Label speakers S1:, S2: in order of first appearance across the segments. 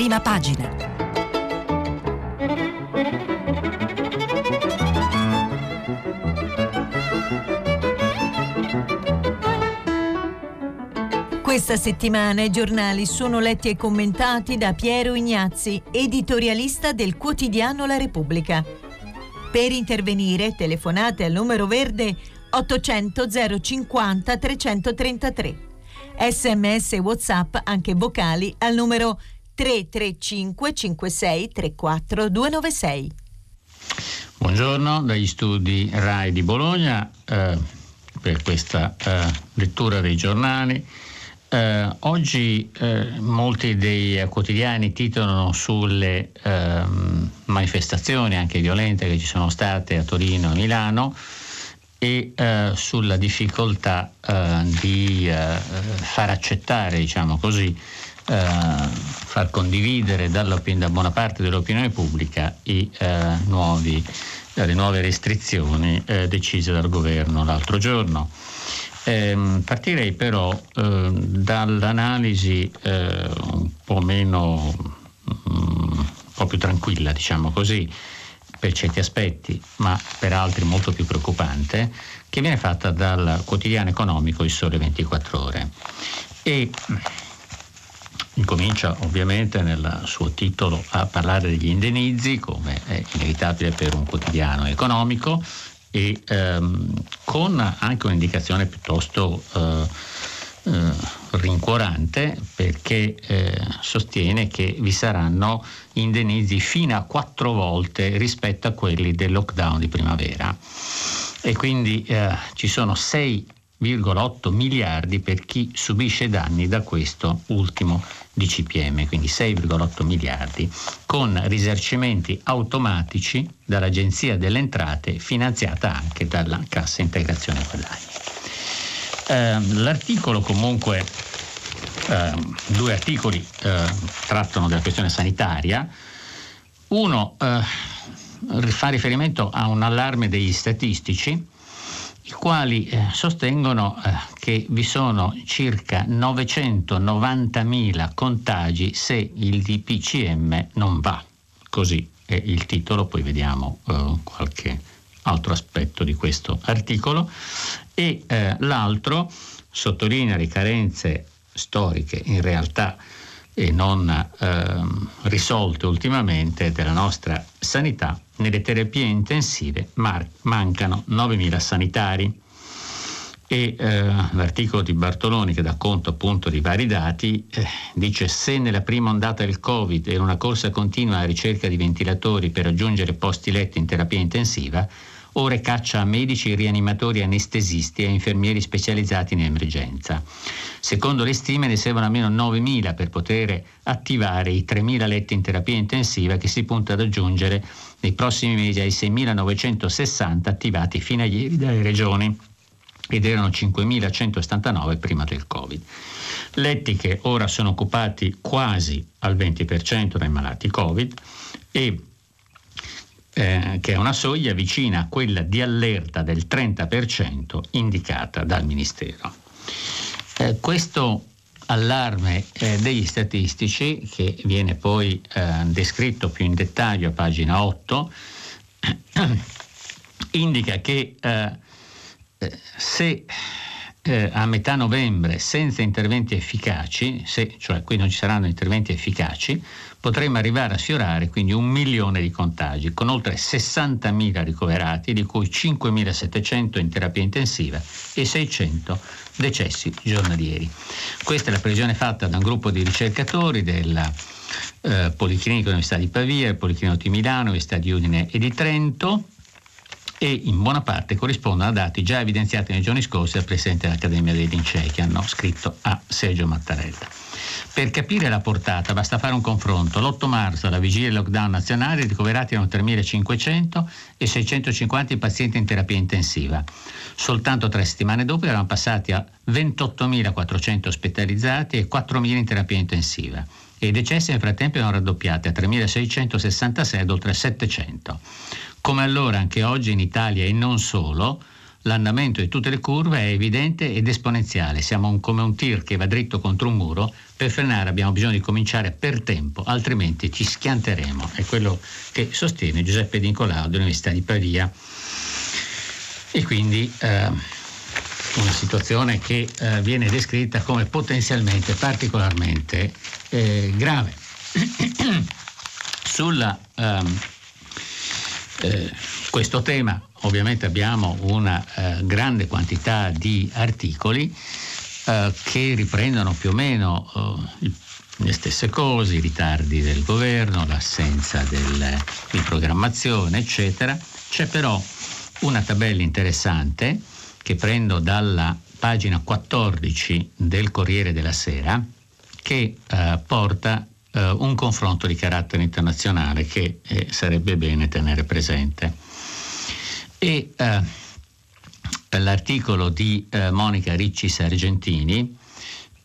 S1: prima pagina. Questa settimana i giornali sono letti e commentati da Piero Ignazzi, editorialista del quotidiano La Repubblica. Per intervenire telefonate al numero verde 800 050 333. Sms WhatsApp anche vocali al numero 335 56 34 296.
S2: Buongiorno dagli studi RAI di Bologna eh, per questa eh, lettura dei giornali. Eh, oggi eh, molti dei quotidiani titolano sulle ehm, manifestazioni anche violente che ci sono state a Torino e Milano e eh, sulla difficoltà eh, di eh, far accettare, diciamo così, eh, far condividere da buona parte dell'opinione pubblica i, nuovi, le nuove restrizioni decise dal governo l'altro giorno. Eh, partirei però eh, dall'analisi eh, un po' meno, mm, un po' più tranquilla, diciamo così, per certi aspetti, ma per altri molto più preoccupante, che viene fatta dal quotidiano economico Il Sole 24 Ore. E incomincia ovviamente nel suo titolo a parlare degli indennizzi, come è inevitabile per un quotidiano economico, e ehm, con anche un'indicazione piuttosto eh, eh, rincuorante perché eh, sostiene che vi saranno indennizi fino a quattro volte rispetto a quelli del lockdown di primavera. E quindi eh, ci sono 6,8 miliardi per chi subisce danni da questo ultimo di CPM, quindi 6,8 miliardi, con risarcimenti automatici dall'Agenzia delle Entrate finanziata anche dalla Cassa Integrazione Guadagni. Eh, l'articolo comunque, eh, due articoli eh, trattano della questione sanitaria, uno eh, fa riferimento a un allarme degli statistici i quali eh, sostengono eh, che vi sono circa 990.000 contagi se il DPCM non va. Così è il titolo, poi vediamo eh, qualche altro aspetto di questo articolo. E eh, l'altro sottolinea le carenze storiche in realtà e non ehm, risolte ultimamente della nostra sanità, nelle terapie intensive mar- mancano 9.000 sanitari. E eh, l'articolo di Bartoloni, che dà conto appunto di vari dati, eh, dice se nella prima ondata del Covid era una corsa continua alla ricerca di ventilatori per raggiungere posti letti in terapia intensiva, ore caccia a medici, rianimatori, anestesisti e infermieri specializzati in emergenza. Secondo le stime ne servono almeno 9.000 per poter attivare i 3.000 letti in terapia intensiva che si punta ad aggiungere nei prossimi mesi ai 6.960 attivati fino a ieri dalle regioni ed erano 5.179 prima del Covid. Letti che ora sono occupati quasi al 20% dai malati Covid e eh, che è una soglia vicina a quella di allerta del 30% indicata dal Ministero. Eh, questo allarme eh, degli statistici, che viene poi eh, descritto più in dettaglio a pagina 8, indica che eh, se eh, a metà novembre senza interventi efficaci, se cioè qui non ci saranno interventi efficaci, potremmo arrivare a sfiorare quindi un milione di contagi, con oltre 60.000 ricoverati, di cui 5.700 in terapia intensiva e 600 decessi giornalieri. Questa è la previsione fatta da un gruppo di ricercatori della eh, Policlinico dell'Università di Pavia, il Policlinico di Milano, l'Università di Udine e di Trento, e in buona parte corrispondono a dati già evidenziati nei giorni scorsi dal Presidente dell'Accademia dei Lincei che hanno scritto a Sergio Mattarella. Per capire la portata basta fare un confronto. L'8 marzo, alla vigilia del lockdown nazionale, ricoverati erano 3.500 e 650 i pazienti in terapia intensiva. Soltanto tre settimane dopo erano passati a 28.400 ospitalizzati e 4.000 in terapia intensiva e i decessi nel frattempo erano raddoppiati a 3.666 ad oltre 700. Come allora anche oggi in Italia e non solo, l'andamento di tutte le curve è evidente ed esponenziale. Siamo un, come un tir che va dritto contro un muro. Per frenare abbiamo bisogno di cominciare per tempo, altrimenti ci schianteremo. È quello che sostiene Giuseppe Nicolao dell'Università di Pavia. E quindi eh, una situazione che eh, viene descritta come potenzialmente particolarmente eh, grave. Sulla ehm, eh, questo tema ovviamente abbiamo una eh, grande quantità di articoli eh, che riprendono più o meno eh, le stesse cose, i ritardi del governo, l'assenza del, di programmazione, eccetera. C'è però una tabella interessante che prendo dalla pagina 14 del Corriere della Sera che eh, porta eh, un confronto di carattere internazionale che eh, sarebbe bene tenere presente. E eh, l'articolo di eh, Monica Ricci Sargentini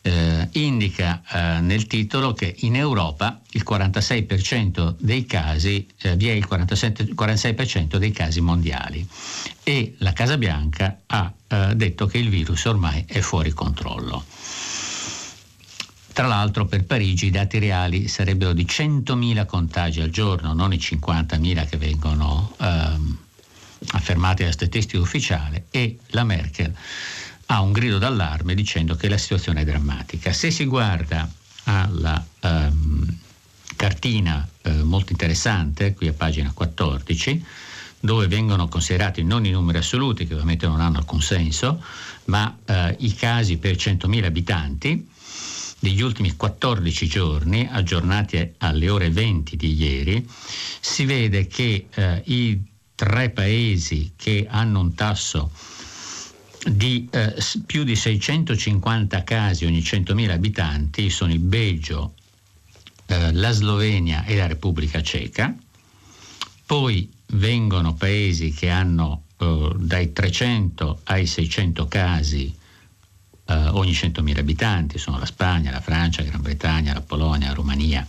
S2: eh, indica eh, nel titolo che in Europa il 46% dei casi, vi è il 47, 46% dei casi mondiali e la Casa Bianca ha detto che il virus ormai è fuori controllo. Tra l'altro per Parigi i dati reali sarebbero di 100.000 contagi al giorno, non i 50.000 che vengono ehm, affermati dalla statistica ufficiale e la Merkel ha un grido d'allarme dicendo che la situazione è drammatica. Se si guarda alla ehm, cartina eh, molto interessante, qui a pagina 14, dove vengono considerati non i numeri assoluti, che ovviamente non hanno alcun senso, ma eh, i casi per 100.000 abitanti, degli ultimi 14 giorni, aggiornati alle ore 20 di ieri, si vede che eh, i tre paesi che hanno un tasso di eh, più di 650 casi ogni 100.000 abitanti sono il Belgio, eh, la Slovenia e la Repubblica Ceca. Poi vengono paesi che hanno eh, dai 300 ai 600 casi eh, ogni 100.000 abitanti, sono la Spagna, la Francia, la Gran Bretagna, la Polonia, la Romania,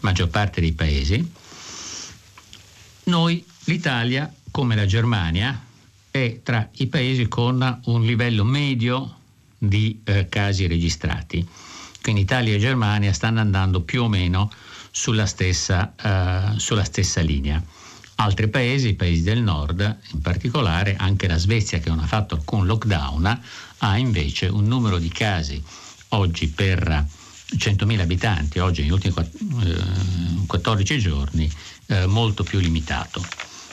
S2: maggior parte dei paesi. Noi, l'Italia, come la Germania, è tra i paesi con un livello medio di eh, casi registrati. Quindi Italia e Germania stanno andando più o meno sulla stessa, uh, sulla stessa linea. Altri paesi, i paesi del nord, in particolare anche la Svezia che non ha fatto alcun lockdown, ha invece un numero di casi oggi per 100.000 abitanti, oggi negli ultimi 14 eh, giorni, eh, molto più limitato.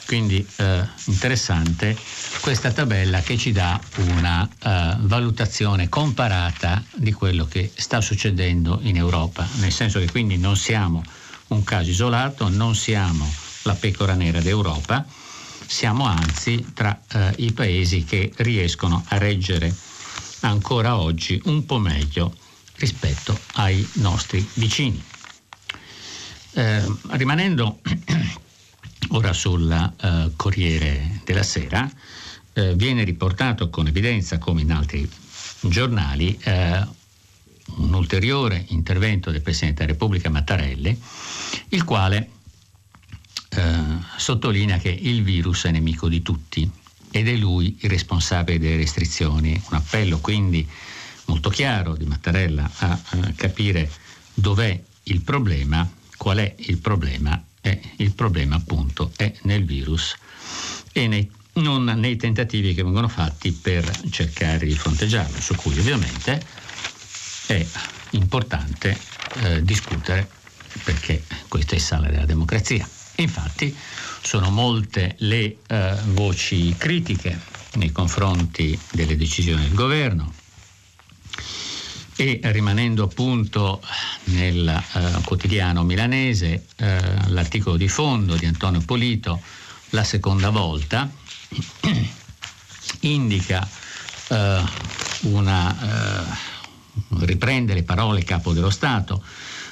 S2: Quindi eh, interessante questa tabella che ci dà una uh, valutazione comparata di quello che sta succedendo in Europa, nel senso che quindi non siamo un caso isolato, non siamo la pecora nera d'Europa, siamo anzi tra uh, i paesi che riescono a reggere ancora oggi un po' meglio rispetto ai nostri vicini. Eh, rimanendo ora sul eh, Corriere della Sera, eh, viene riportato con evidenza, come in altri giornali, eh, un ulteriore intervento del Presidente della Repubblica Mattarelli, il quale eh, sottolinea che il virus è nemico di tutti ed è lui il responsabile delle restrizioni. Un appello quindi molto chiaro di Mattarella a, a capire dov'è il problema, qual è il problema e il problema appunto è nel virus e nei, non nei tentativi che vengono fatti per cercare di fronteggiarlo, su cui ovviamente è importante eh, discutere perché questa è sala della democrazia. Infatti sono molte le eh, voci critiche nei confronti delle decisioni del governo e rimanendo appunto nel eh, quotidiano milanese eh, l'articolo di fondo di Antonio Polito la seconda volta indica eh, una eh, riprende le parole capo dello Stato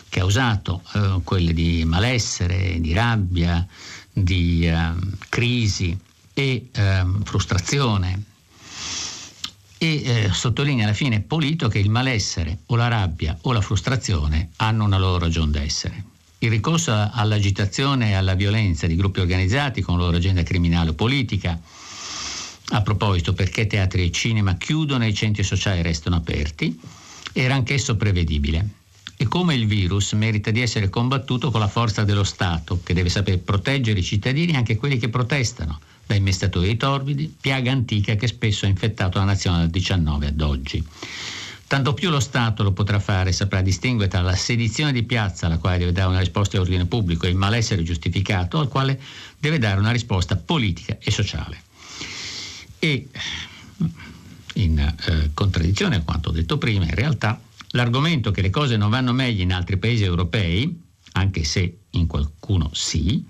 S2: che ha usato eh, quelle di malessere, di rabbia, di eh, crisi e frustrazione e eh, sottolinea alla fine Polito che il malessere o la rabbia o la frustrazione hanno una loro ragione d'essere. Il ricorso all'agitazione e alla violenza di gruppi organizzati con loro agenda criminale o politica a proposito perché teatri e cinema chiudono e i centri sociali restano aperti, era anch'esso prevedibile. E come il virus merita di essere combattuto con la forza dello Stato, che deve saper proteggere i cittadini, anche quelli che protestano, dai mestatori torbidi, piaga antica che spesso ha infettato la nazione dal 19 ad oggi. Tanto più lo Stato lo potrà fare, saprà distinguere tra la sedizione di piazza, alla quale deve dare una risposta di ordine pubblico, e il malessere giustificato, al quale deve dare una risposta politica e sociale. E in eh, contraddizione a quanto detto prima, in realtà l'argomento che le cose non vanno meglio in altri paesi europei, anche se in qualcuno sì,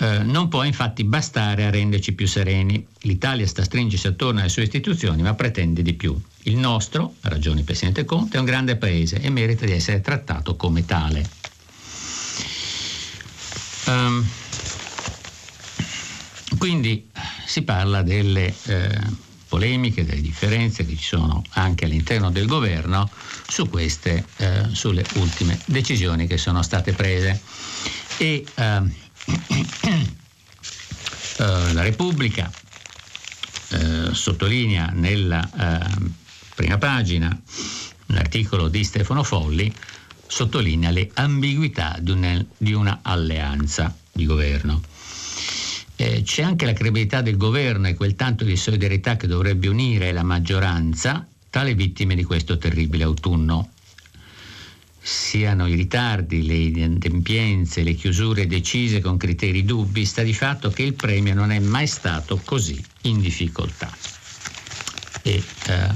S2: eh, non può infatti bastare a renderci più sereni. L'Italia sta stringersi attorno alle sue istituzioni, ma pretende di più. Il nostro, ha ragione il Presidente Conte, è un grande paese e merita di essere trattato come tale. Um, quindi si parla delle eh, polemiche, delle differenze che ci sono anche all'interno del governo su queste, eh, sulle ultime decisioni che sono state prese. E eh, la Repubblica eh, sottolinea nella eh, prima pagina, l'articolo di Stefano Folli, sottolinea le ambiguità di, una, di una alleanza di governo. Eh, c'è anche la credibilità del governo e quel tanto di solidarietà che dovrebbe unire la maggioranza tra le vittime di questo terribile autunno. Siano i ritardi, le inadempienze, le chiusure decise con criteri dubbi, sta di fatto che il premio non è mai stato così in difficoltà. E eh,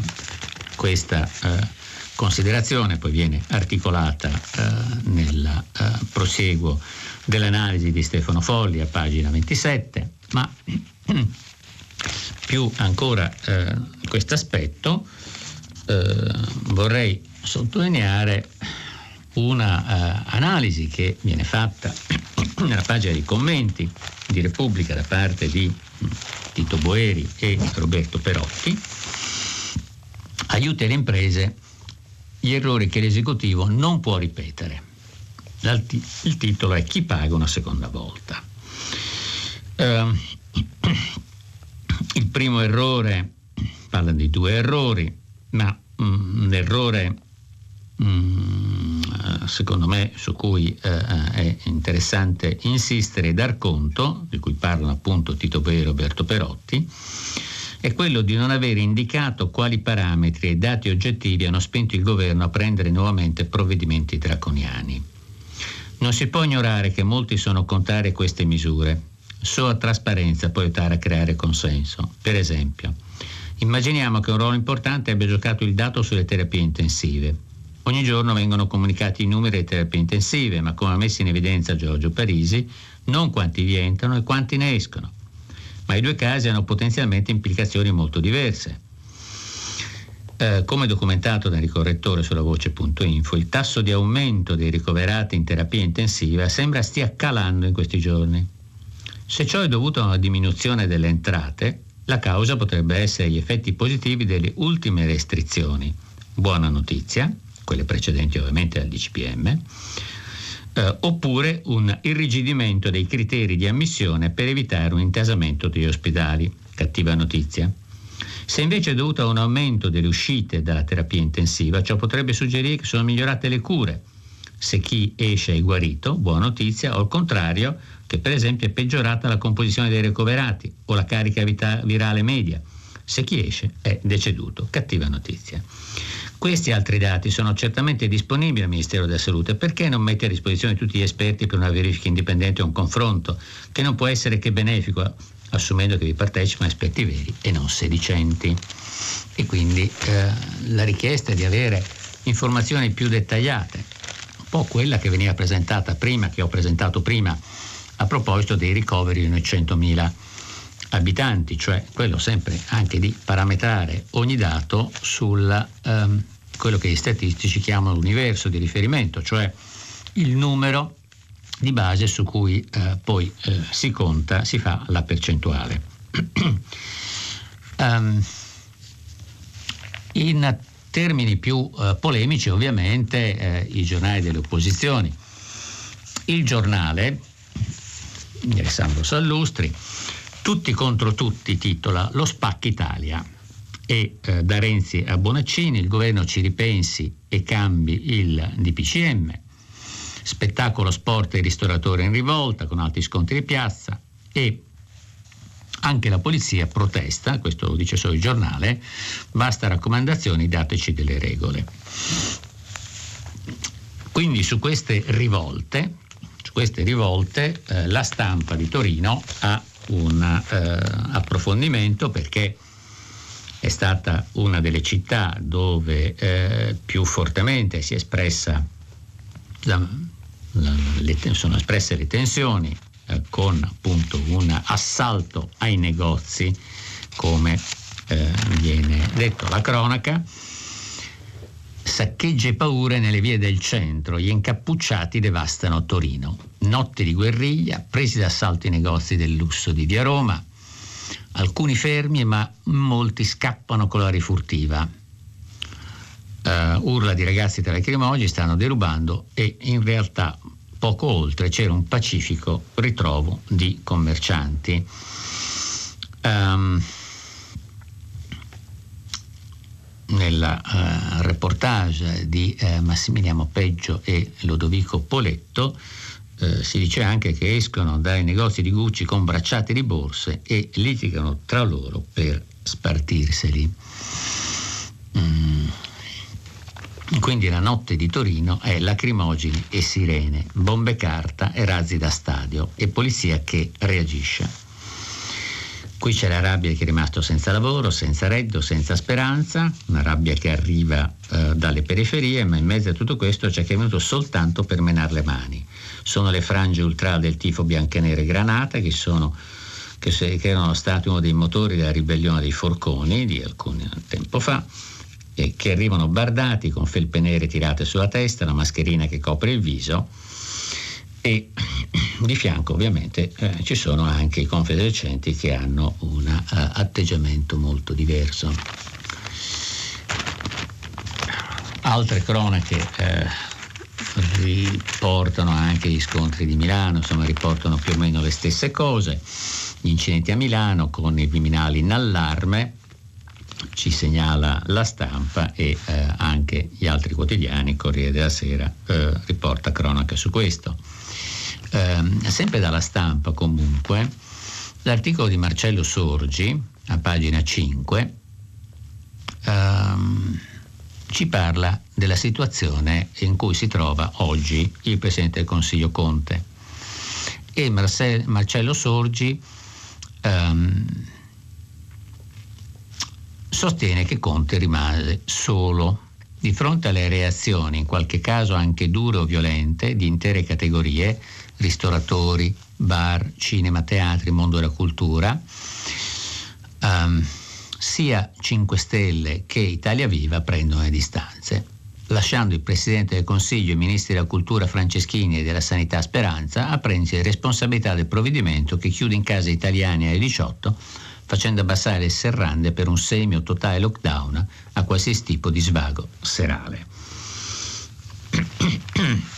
S2: questa eh, considerazione poi viene articolata eh, nel eh, proseguo dell'analisi di Stefano Folli a pagina 27, ma più ancora eh, questo aspetto eh, vorrei sottolineare una uh, analisi che viene fatta nella pagina dei commenti di Repubblica da parte di Tito Boeri e Roberto Perotti, aiuti alle imprese gli errori che l'esecutivo non può ripetere. Il titolo è Chi paga una seconda volta. Uh, il primo errore, parla di due errori, ma um, un errore um, secondo me su cui uh, è interessante insistere e dar conto, di cui parlano appunto Tito Pei e Roberto Perotti, è quello di non aver indicato quali parametri e dati oggettivi hanno spinto il governo a prendere nuovamente provvedimenti draconiani. Non si può ignorare che molti sono contrari a queste misure. Solo a trasparenza può aiutare a creare consenso. Per esempio, immaginiamo che un ruolo importante abbia giocato il dato sulle terapie intensive. Ogni giorno vengono comunicati i numeri delle terapie intensive, ma come ha messo in evidenza Giorgio Parisi, non quanti vi entrano e quanti ne escono. Ma i due casi hanno potenzialmente implicazioni molto diverse. Eh, come documentato dal ricorrettore sulla voce.info, il tasso di aumento dei ricoverati in terapia intensiva sembra stia calando in questi giorni. Se ciò è dovuto a una diminuzione delle entrate, la causa potrebbe essere gli effetti positivi delle ultime restrizioni. Buona notizia, quelle precedenti ovviamente al DCPM, eh, oppure un irrigidimento dei criteri di ammissione per evitare un intasamento degli ospedali. Cattiva notizia. Se invece è dovuto a un aumento delle uscite dalla terapia intensiva, ciò potrebbe suggerire che sono migliorate le cure. Se chi esce è guarito, buona notizia, o al contrario, che per esempio è peggiorata la composizione dei ricoverati o la carica virale media. Se chi esce è deceduto, cattiva notizia. Questi altri dati sono certamente disponibili al Ministero della Salute, perché non mette a disposizione tutti gli esperti per una verifica indipendente e un confronto, che non può essere che benefico assumendo che vi partecipano esperti veri e non sedicenti. E quindi eh, la richiesta è di avere informazioni più dettagliate, un po' quella che veniva presentata prima, che ho presentato prima, a proposito dei ricoveri di noi 100.000 abitanti, cioè quello sempre anche di parametrare ogni dato su ehm, quello che gli statistici chiamano l'universo di riferimento, cioè il numero di base su cui eh, poi eh, si conta, si fa la percentuale. um, in termini più eh, polemici ovviamente eh, i giornali delle opposizioni. Il giornale di Alessandro Sallustri Tutti contro tutti titola Lo Spacca Italia e eh, da Renzi a Bonaccini il governo ci ripensi e cambi il DPCM. Spettacolo sport e ristoratore in rivolta con alti scontri di piazza e anche la polizia protesta, questo lo dice solo il giornale, basta raccomandazioni, dateci delle regole. Quindi su queste rivolte, su queste rivolte eh, la stampa di Torino ha un eh, approfondimento perché è stata una delle città dove eh, più fortemente si è espressa la, la, le, sono espresse le tensioni eh, con appunto un assalto ai negozi come eh, viene detto la cronaca saccheggi e paure nelle vie del centro, gli incappucciati devastano Torino. Notte di guerriglia, presi d'assalto i negozi del lusso di Via Roma, alcuni fermi ma molti scappano con la rifurtiva. Uh, urla di ragazzi tra i lacrimogeni stanno derubando e in realtà poco oltre c'era un pacifico ritrovo di commercianti. Um, nel uh, reportage di uh, Massimiliano Peggio e Lodovico Poletto uh, si dice anche che escono dai negozi di Gucci con bracciate di borse e litigano tra loro per spartirseli. Mm. Quindi la notte di Torino è lacrimogeni e sirene, bombe carta e razzi da stadio e polizia che reagisce. Qui c'è la rabbia che è rimasto senza lavoro, senza reddito, senza speranza, una rabbia che arriva eh, dalle periferie, ma in mezzo a tutto questo c'è chi è venuto soltanto per menare le mani. Sono le frange ultra del tifo biancanere granata che, sono, che, se, che erano stati uno dei motori della ribellione dei forconi di alcun tempo fa e che arrivano bardati con felpe nere tirate sulla testa, la mascherina che copre il viso e di fianco ovviamente eh, ci sono anche i confedercenti che hanno un uh, atteggiamento molto diverso. Altre cronache eh, riportano anche gli scontri di Milano, insomma riportano più o meno le stesse cose, gli incidenti a Milano con i criminali in allarme, ci segnala la stampa e eh, anche gli altri quotidiani, Corriere della Sera eh, riporta cronache su questo. Eh, sempre dalla stampa comunque, l'articolo di Marcello Sorgi, a pagina 5, ehm, ci parla della situazione in cui si trova oggi il Presidente del Consiglio Conte. E Marcel, Marcello Sorgi ehm, sostiene che Conte rimase solo di fronte alle reazioni, in qualche caso anche dure o violente, di intere categorie, ristoratori, bar, cinema, teatri, mondo della cultura, um, sia 5 Stelle che Italia Viva prendono le distanze, lasciando il Presidente del Consiglio e Ministri della Cultura Franceschini e della Sanità Speranza a prendersi responsabilità del provvedimento che chiude in casa italiani alle 18 facendo abbassare le serrande per un semi o totale lockdown a qualsiasi tipo di svago serale.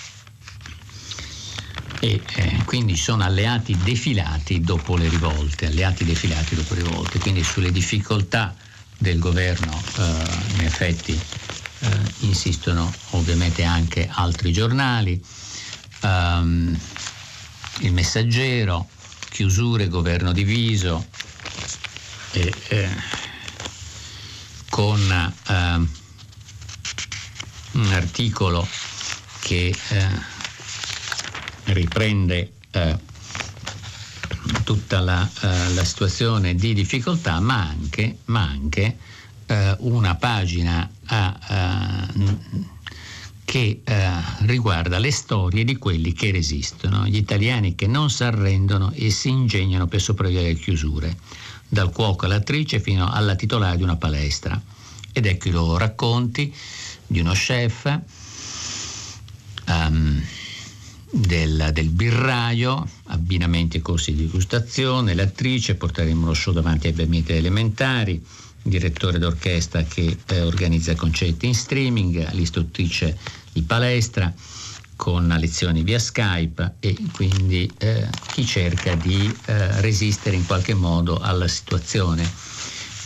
S2: e eh, quindi sono alleati defilati dopo le rivolte, alleati defilati dopo le rivolte, quindi sulle difficoltà del governo eh, in effetti eh, insistono ovviamente anche altri giornali, um, il messaggero, chiusure, governo diviso, e, eh, con eh, un articolo che eh, riprende eh, tutta la, eh, la, situazione di difficoltà, ma anche, ma anche eh, una pagina a, che riguarda le storie di quelli che resistono, gli italiani che non si arrendono e si ingegnano per sopravvivere alle chiusure dal cuoco all'attrice fino alla titolare di una palestra. Ed ecco i loro racconti di uno chef, um, del, del, birraio, abbinamenti e corsi di gustazione, l'attrice, porteremo lo show davanti ai bambini elementari, direttore d'orchestra che eh, organizza concerti in streaming, l'istruttrice di palestra, con lezioni via Skype e quindi eh, chi cerca di eh, resistere in qualche modo alla situazione.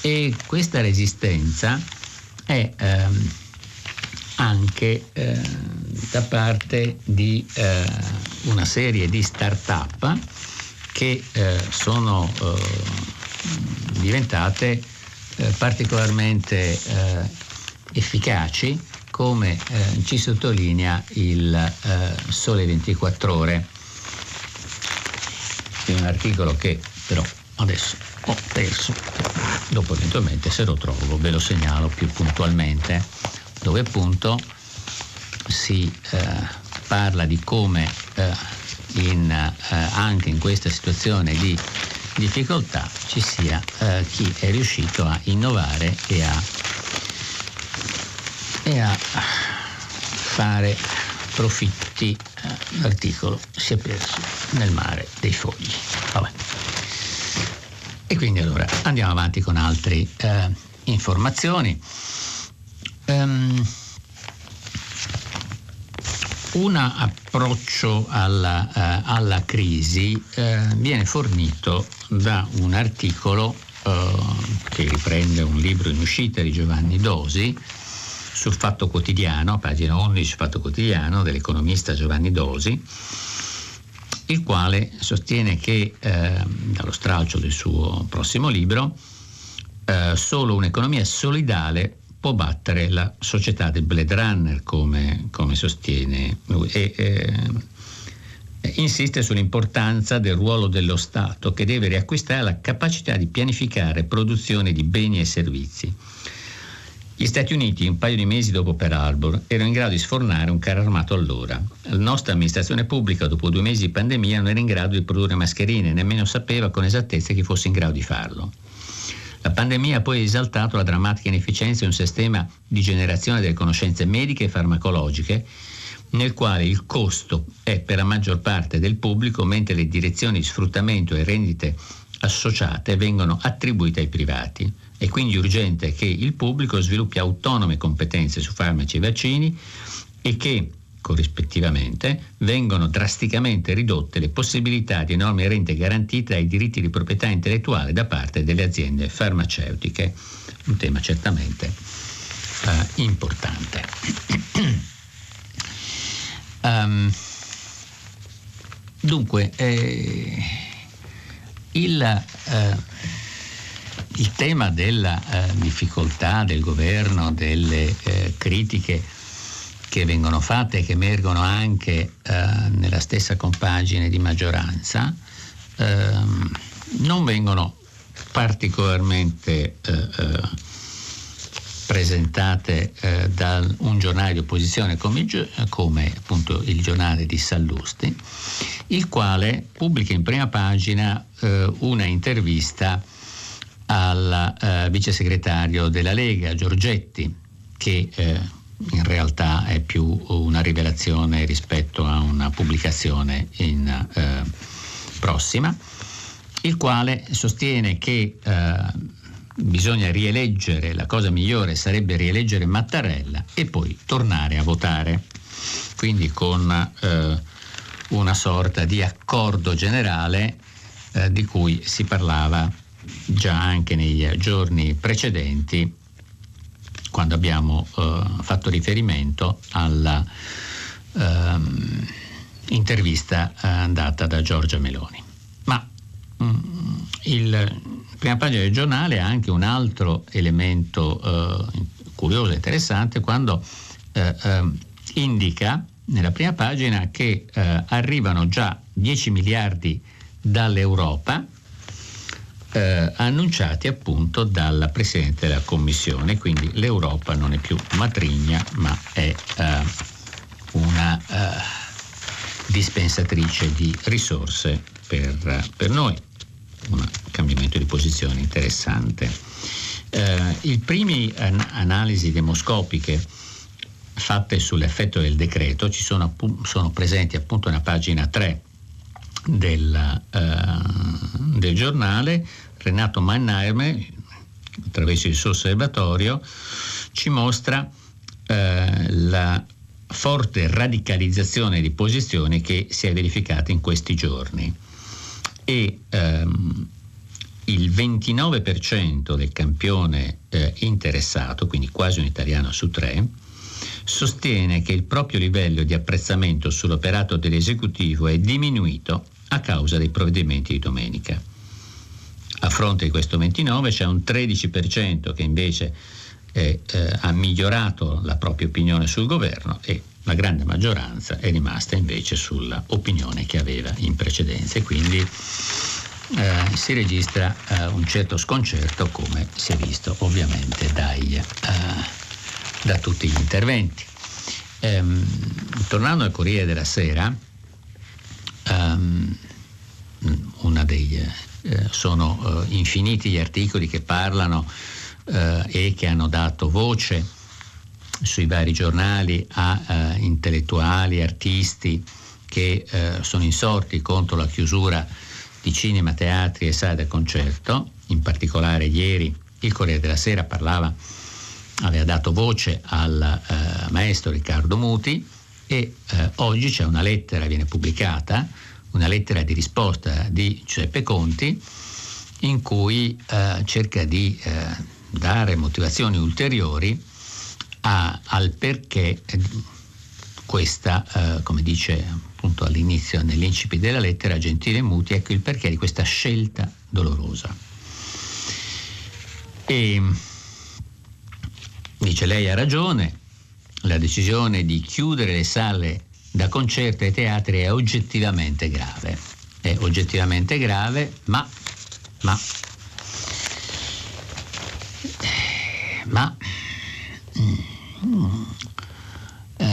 S2: E questa resistenza è ehm, anche eh, da parte di eh, una serie di start-up che eh, sono eh, diventate particolarmente efficaci come eh, ci sottolinea il eh, Sole 24 ore. È un articolo che però adesso ho perso, dopo eventualmente se lo trovo ve lo segnalo più puntualmente, dove appunto si eh, parla di come eh, in, eh, anche in questa situazione di difficoltà ci sia eh, chi è riuscito a innovare e a e a fare profitti. Eh, l'articolo si è perso nel mare dei fogli. Vabbè. E quindi allora andiamo avanti con altre eh, informazioni. Um, un approccio alla, uh, alla crisi uh, viene fornito da un articolo uh, che riprende un libro in uscita di Giovanni Dosi, sul Fatto Quotidiano, pagina 11 Fatto Quotidiano dell'economista Giovanni Dosi, il quale sostiene che, dallo stralcio del suo prossimo libro, solo un'economia solidale può battere la società del Blade Runner, come, come sostiene lui. E, eh, insiste sull'importanza del ruolo dello Stato che deve riacquistare la capacità di pianificare produzione di beni e servizi gli Stati Uniti, un paio di mesi dopo Pearl Harbor, erano in grado di sfornare un carro armato all'ora. La nostra amministrazione pubblica, dopo due mesi di pandemia, non era in grado di produrre mascherine, nemmeno sapeva con esattezza chi fosse in grado di farlo. La pandemia ha poi esaltato la drammatica inefficienza di un sistema di generazione delle conoscenze mediche e farmacologiche, nel quale il costo è per la maggior parte del pubblico, mentre le direzioni di sfruttamento e rendite associate vengono attribuite ai privati. È quindi urgente che il pubblico sviluppi autonome competenze su farmaci e vaccini e che corrispettivamente vengono drasticamente ridotte le possibilità di enormi rente garantite ai diritti di proprietà intellettuale da parte delle aziende farmaceutiche, un tema certamente eh, importante. um, dunque, eh, il, eh, il tema della eh, difficoltà del governo, delle eh, critiche che vengono fatte e che emergono anche eh, nella stessa compagine di maggioranza, ehm, non vengono particolarmente eh, eh, presentate eh, da un giornale di opposizione come, come appunto il giornale di Sallusti, il quale pubblica in prima pagina eh, una intervista al eh, vice segretario della Lega, Giorgetti, che eh, in realtà è più una rivelazione rispetto a una pubblicazione in, eh, prossima, il quale sostiene che eh, bisogna rieleggere, la cosa migliore sarebbe rieleggere Mattarella e poi tornare a votare. Quindi con eh, una sorta di accordo generale eh, di cui si parlava già anche nei giorni precedenti quando abbiamo eh, fatto riferimento alla ehm, intervista eh, data da Giorgia Meloni. Ma mh, mm, il prima pagina del giornale ha anche un altro elemento eh, curioso e interessante quando eh, ehm, indica nella prima pagina che eh, arrivano già 10 miliardi dall'Europa eh, annunciati appunto dalla Presidente della Commissione, quindi l'Europa non è più matrigna ma è eh, una eh, dispensatrice di risorse per, per, noi, un cambiamento di posizione interessante. Eh, I primi an- analisi demoscopiche fatte sull'effetto del decreto ci sono, sono presenti appunto nella pagina 3 del, uh, del giornale. Renato Mannheimer, attraverso il suo osservatorio, ci mostra uh, la forte radicalizzazione di posizioni che si è verificata in questi giorni e ehm, il 29% del campione eh, interessato, quindi quasi un italiano su tre, sostiene che il proprio livello di apprezzamento sull'operato dell'esecutivo è diminuito a causa dei provvedimenti di domenica. A fronte di questo 29 c'è un 13% che invece è, eh, ha migliorato la propria opinione sul governo e la grande maggioranza è rimasta invece sulla opinione che aveva in precedenza e quindi eh, si registra eh, un certo sconcerto come si è visto ovviamente dai, eh, da tutti gli interventi. Ehm, tornando al Corriere della Sera, ehm, una dei, eh, sono eh, infiniti gli articoli che parlano eh, e che hanno dato voce sui vari giornali a eh, intellettuali, artisti che eh, sono insorti contro la chiusura di cinema, teatri e sale da concerto. In particolare ieri il Corriere della Sera parlava, aveva dato voce al eh, maestro Riccardo Muti e eh, oggi c'è una lettera, viene pubblicata, una lettera di risposta di Giuseppe Conti in cui eh, cerca di dare motivazioni ulteriori a, al perché questa, eh, come dice appunto all'inizio, nell'incipit della lettera, Gentile Muti, ecco il perché di questa scelta dolorosa. E dice lei ha ragione, la decisione di chiudere le sale da concerti e teatri è oggettivamente grave. È oggettivamente grave, ma, ma ma eh,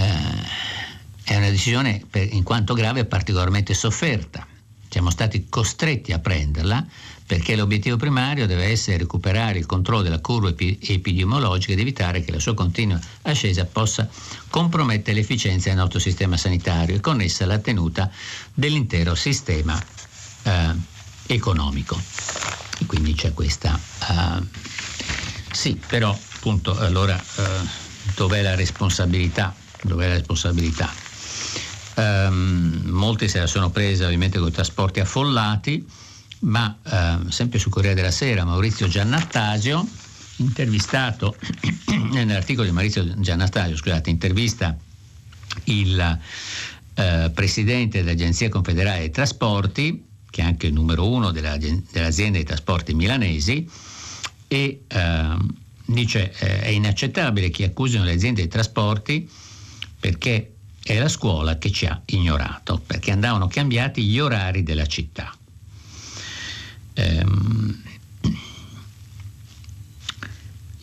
S2: è una decisione per, in quanto grave particolarmente sofferta. Siamo stati costretti a prenderla perché l'obiettivo primario deve essere recuperare il controllo della curva epi- epidemiologica ed evitare che la sua continua ascesa possa compromettere l'efficienza del nostro sistema sanitario e connessa alla tenuta dell'intero sistema eh, economico. E quindi c'è questa uh, sì, però appunto allora eh, dov'è la responsabilità? Dov'è la responsabilità? Um, molti se la sono presa ovviamente con i trasporti affollati, ma uh, sempre sul Corriere della Sera Maurizio Giannattasio, intervistato nell'articolo di Maurizio Giannattasio, scusate, intervista il uh, presidente dell'Agenzia Confederale dei Trasporti, che è anche il numero uno della, dell'azienda dei trasporti milanesi, e ehm, dice eh, è inaccettabile che accusino le aziende dei trasporti perché è la scuola che ci ha ignorato, perché andavano cambiati gli orari della città. Ehm,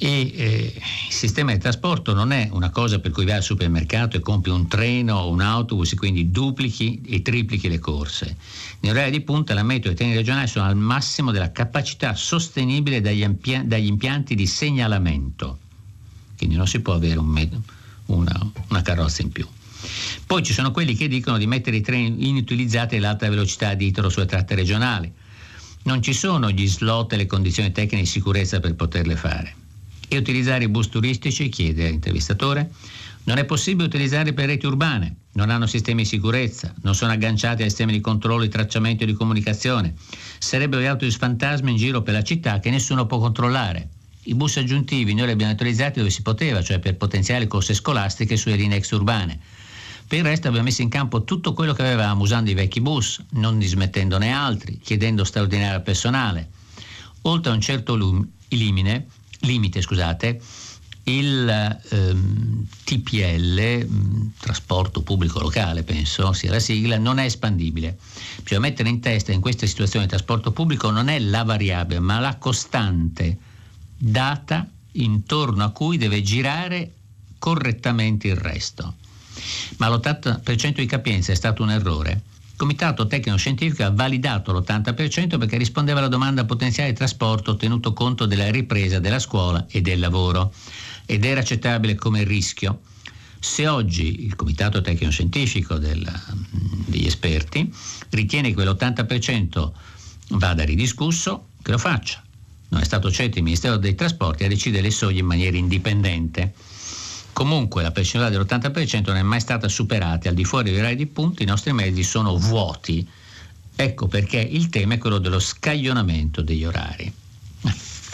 S2: e eh, il sistema di trasporto non è una cosa per cui vai al supermercato e compri un treno o un autobus e quindi duplichi e triplichi le corse. In orario di punta la metro e i treni regionali sono al massimo della capacità sostenibile dagli, impia- dagli impianti di segnalamento, quindi non si può avere un med- una, una carrozza in più. Poi ci sono quelli che dicono di mettere i treni inutilizzati all'alta velocità di italo sulle tratte regionali. Non ci sono gli slot e le condizioni tecniche di sicurezza per poterle fare e utilizzare i bus turistici, chiede l'intervistatore. Non è possibile utilizzarli per reti urbane, non hanno sistemi di sicurezza, non sono agganciati a sistemi di controllo, di tracciamento e di comunicazione. Sarebbero auto di fantasma in giro per la città che nessuno può controllare. I bus aggiuntivi noi li abbiamo utilizzati dove si poteva, cioè per potenziali corse scolastiche sulle linee extraurbane. Per il resto abbiamo messo in campo tutto quello che avevamo usando i vecchi bus, non dismettendone altri, chiedendo straordinario personale. Oltre a un certo limite, limite, scusate, il ehm, TPL, mm, trasporto pubblico locale, penso sia la sigla, non è espandibile. Bisogna mettere in testa in questa situazione il trasporto pubblico non è la variabile, ma la costante data intorno a cui deve girare correttamente il resto. Ma l'80% di capienza è stato un errore Comitato Tecnico Scientifico ha validato l'80% perché rispondeva alla domanda potenziale di trasporto tenuto conto della ripresa della scuola e del lavoro ed era accettabile come rischio. Se oggi il Comitato Tecnico Scientifico del, degli esperti ritiene che quell'80% vada ridiscusso, che lo faccia. Non è stato certo il Ministero dei Trasporti a decidere le soglie in maniera indipendente. Comunque la percentuale dell'80% non è mai stata superata al di fuori dei rai di punti, i nostri mezzi sono vuoti. Ecco perché il tema è quello dello scaglionamento degli orari.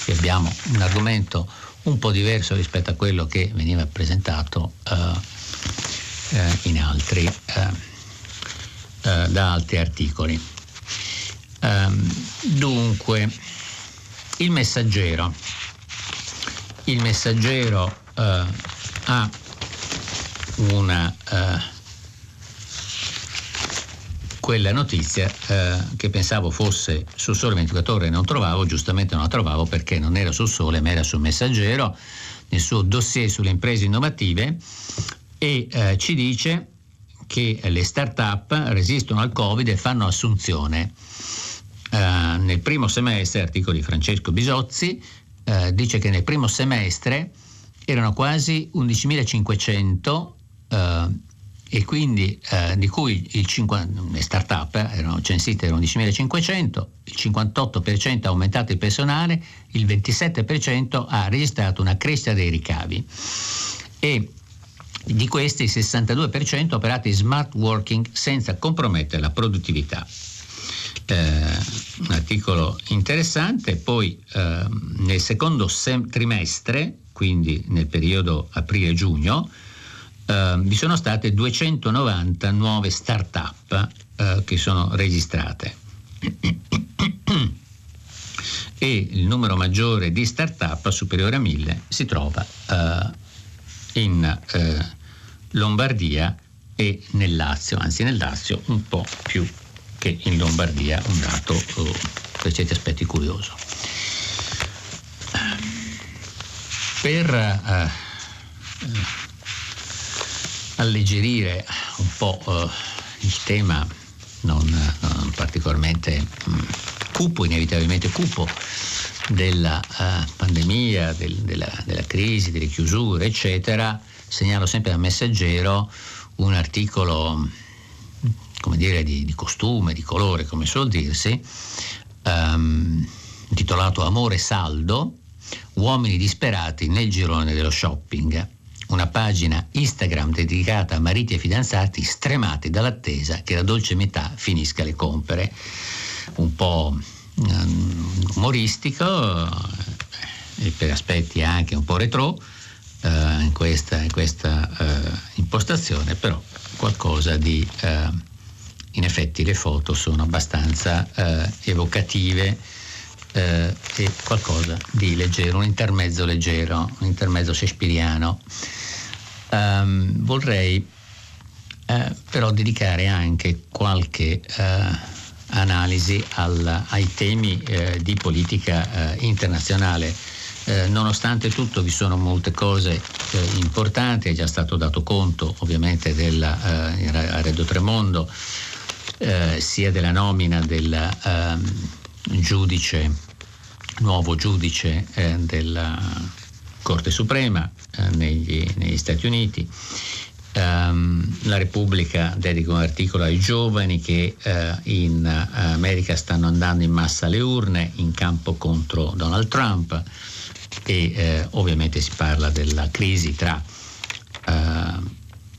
S2: Qui abbiamo un argomento un po' diverso rispetto a quello che veniva presentato uh, uh, in altri, uh, da altri articoli. Um, dunque, il messaggero. Il messaggero ha una quella notizia eh, che pensavo fosse su Sole 24 ore e non trovavo, giustamente non la trovavo perché non era sul Sole ma era sul Messaggero, nel suo dossier sulle imprese innovative e eh, ci dice che le start-up resistono al Covid e fanno assunzione. Eh, nel primo semestre, articolo di Francesco Bisozzi, eh, dice che nel primo semestre erano quasi 11.500 e quindi eh, di cui il 50, le start-up eh, erano censite erano 11.500, il 58% ha aumentato il personale, il 27% ha registrato una crescita dei ricavi e di questi il 62% ha operato in smart working senza compromettere la produttività. Eh, un articolo interessante, poi eh, nel secondo sem- trimestre, quindi nel periodo aprile-giugno, Uh, vi sono state 290 nuove start-up uh, che sono registrate e il numero maggiore di start-up superiore a 1000 si trova uh, in Lombardia e nel Lazio, anzi nel Lazio un po' più che in Lombardia, un dato per certi aspetti curioso. Per alleggerire un po' eh, il tema non, non particolarmente mh, mm, cupo, inevitabilmente cupo della uh, pandemia, del, della, della, crisi, delle chiusure, eccetera, segnalo sempre al messaggero un articolo come dire, di, di costume, di colore, come suol dirsi, um, intitolato Amore saldo, uomini disperati nel girone dello shopping una pagina Instagram dedicata a mariti e fidanzati stremati dall'attesa che la dolce metà finisca le compere. Un po' um, umoristico eh, e per aspetti anche un po' retro uh, in questa, in questa uh, impostazione, però qualcosa di... Uh, in effetti le foto sono abbastanza evocative eh, e qualcosa di leggero, un intermezzo leggero, un intermezzo shakespeariano. Um, vorrei eh, però dedicare anche qualche eh, analisi al, ai temi eh, di politica eh, internazionale. Eh, nonostante tutto vi sono molte cose importanti, è già stato dato conto ovviamente del Redo Tremondo, sia della nomina del ehm, giudice, nuovo giudice della Corte Suprema eh, negli, negli, Stati Uniti. Um, la Repubblica dedica un articolo ai giovani che uh, in uh, America stanno andando in massa alle urne in campo contro Donald Trump e uh, ovviamente si parla della crisi tra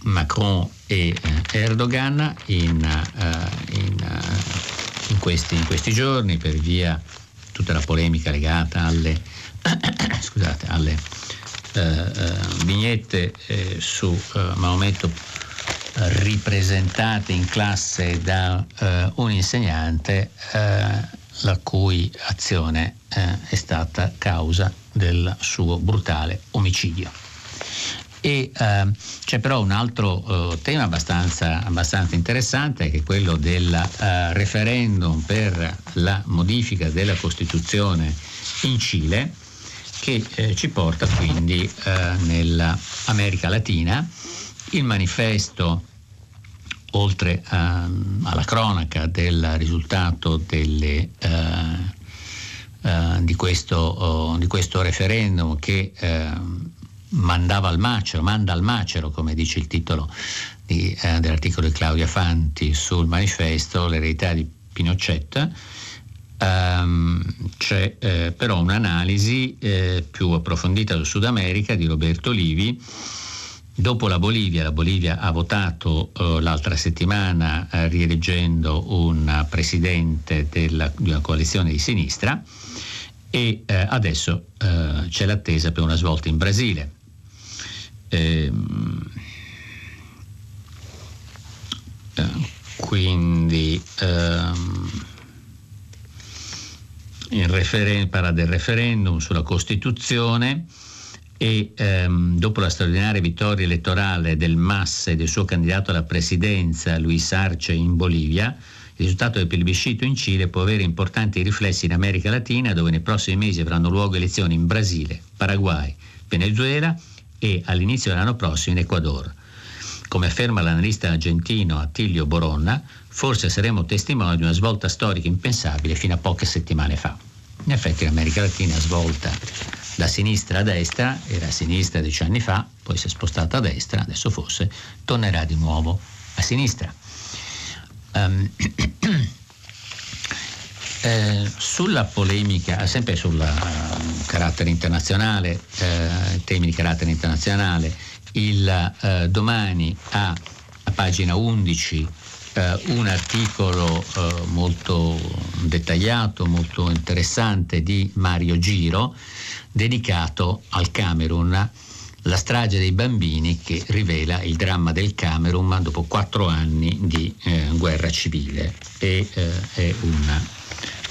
S2: Macron e Erdogan in, in, in, questi, in questi giorni per via tutta la polemica legata alle, scusate, alle eh, eh, vignette eh, su Maometto ripresentate in classe da un insegnante la cui azione è stata causa del suo brutale omicidio. E eh, c'è però un altro eh, tema abbastanza, abbastanza, interessante che è quello del eh, referendum per la modifica della Costituzione in Cile che eh, ci porta quindi eh, nell'America Latina. Il manifesto, oltre ehm, alla cronaca del risultato delle, eh di, questo, oh, di, questo, referendum che ehm, mandava al macero, manda al macero, come dice il titolo di, eh, dell'articolo di Claudia Fanti sul manifesto, l'eredità di Pinochet, Um, c'è eh, però un'analisi eh, più approfondita del Sud America di Roberto Livi Dopo la Bolivia, la Bolivia ha votato eh, l'altra settimana eh, rieleggendo un presidente della, di una coalizione di sinistra e eh, adesso eh, c'è l'attesa per una svolta in Brasile. Ehm, eh, quindi ehm, il referen- parla del referendum sulla Costituzione e ehm, dopo la straordinaria vittoria elettorale del MAS e del suo candidato alla presidenza Luis Arce in Bolivia, il risultato del plebiscito in Cile può avere importanti riflessi in America Latina, dove nei prossimi mesi avranno luogo elezioni in Brasile, Paraguay, Venezuela e all'inizio dell'anno prossimo in Ecuador. Come afferma l'analista argentino Attilio Boronna, forse saremo testimoni di una svolta storica impensabile fino a poche settimane fa. In effetti l'America Latina ha svolta da sinistra a destra, era a sinistra dieci anni fa, poi si è spostata a destra, adesso forse tornerà di nuovo a sinistra. Um, eh, sulla polemica, sempre sul uh, carattere internazionale, eh, temi di carattere internazionale, il uh, domani ha a pagina 11 eh, un articolo molto dettagliato, molto interessante di Mario Giro dedicato al Camerun, la strage dei bambini che rivela il dramma del Camerun dopo quattro anni di guerra civile. E è una,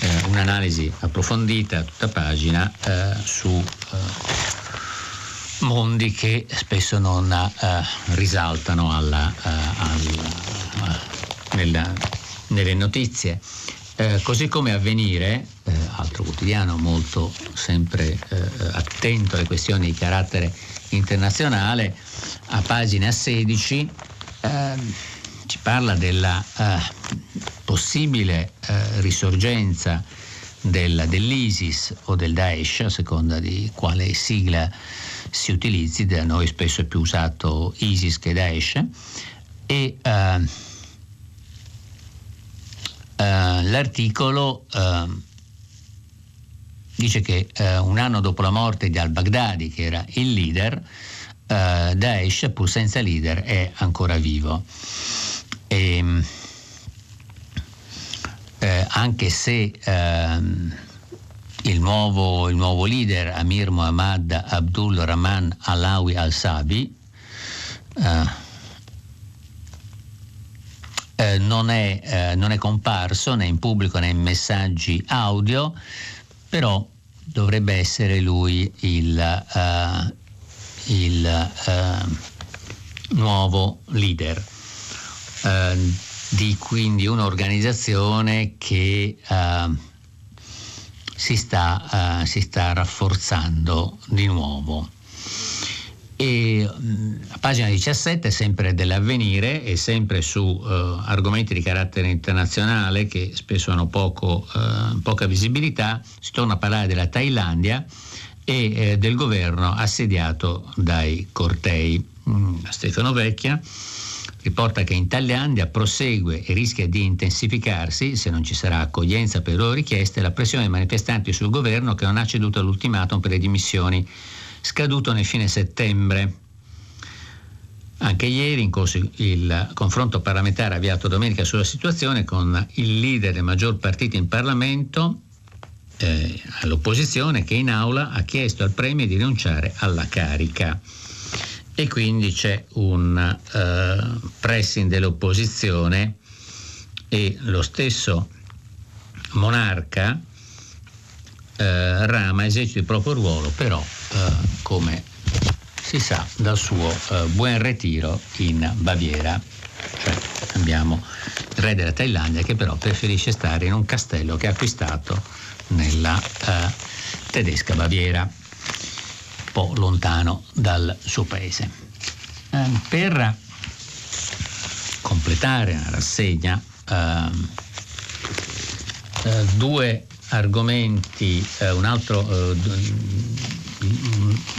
S2: eh, un'analisi approfondita tutta pagina eh, su mondi che spesso non risaltano alla, alla nella, nelle notizie. Eh, così come Avvenire, eh, altro quotidiano molto sempre eh, attento alle questioni di carattere internazionale, a pagina 16 ehm, ci parla della eh, possibile eh, risorgenza del, dell'ISIS o del Daesh, a seconda di quale sigla si utilizzi, da noi spesso è più usato ISIS che Daesh, e ehm, eh, l'articolo eh, dice che eh, un anno dopo la morte di al-Baghdadi, che era il leader, eh, Daesh, pur senza leader, è ancora vivo. E, ehm, eh, anche se ehm, il nuovo, il, nuovo, leader Amir Muhammad Abdul Rahman Alawi al-Sabi eh, non, è, eh, non, è, comparso né in pubblico né in messaggi audio, però dovrebbe essere lui il, uh, il uh, nuovo leader uh, di quindi un'organizzazione che si sta, si sta rafforzando di nuovo. E mm, a pagina 17, sempre dell'avvenire e sempre su uh, argomenti di carattere internazionale che spesso hanno poco, uh, poca visibilità, si torna a parlare della Thailandia e eh, del governo assediato dai cortei. Mm, Stefano Vecchia riporta che in Thailandia prosegue e rischia di intensificarsi, se non ci sarà accoglienza per loro richieste, la pressione dei manifestanti sul governo che non ha ceduto all'ultimatum per le dimissioni scaduto nel fine settembre. Anche ieri in corso il confronto parlamentare avviato domenica sulla situazione con il leader del maggior partito in Parlamento eh, all'opposizione che in aula ha chiesto al Premier di rinunciare alla carica e quindi c'è un eh, pressing dell'opposizione e lo stesso monarca eh, Rama esercita il proprio ruolo però eh, come si sa dal suo eh, buon ritiro in Baviera. Cioè abbiamo il re della Thailandia che però preferisce stare in un castello che ha acquistato nella eh, tedesca Baviera, po' lontano dal suo paese. Eh, per completare la rassegna, ehm, eh, due argomenti, eh, un altro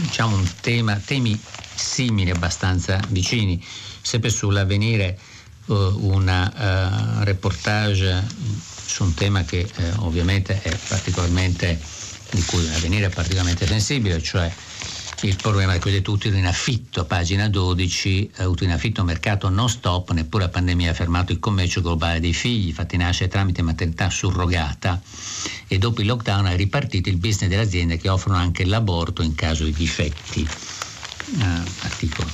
S2: diciamo un tema, temi simili, abbastanza vicini, sempre sull'avvenire una reportage su un tema che ovviamente è particolarmente, di cui l'avvenire è particolarmente sensibile, cioè il problema è quello di utili in affitto, pagina 12, eh, utili in affitto mercato non stop, neppure la pandemia ha fermato il commercio globale dei figli, fatti nascere tramite maternità surrogata e dopo il lockdown è ripartito il business delle aziende che offrono anche l'aborto in caso di difetti. Uh, articolo.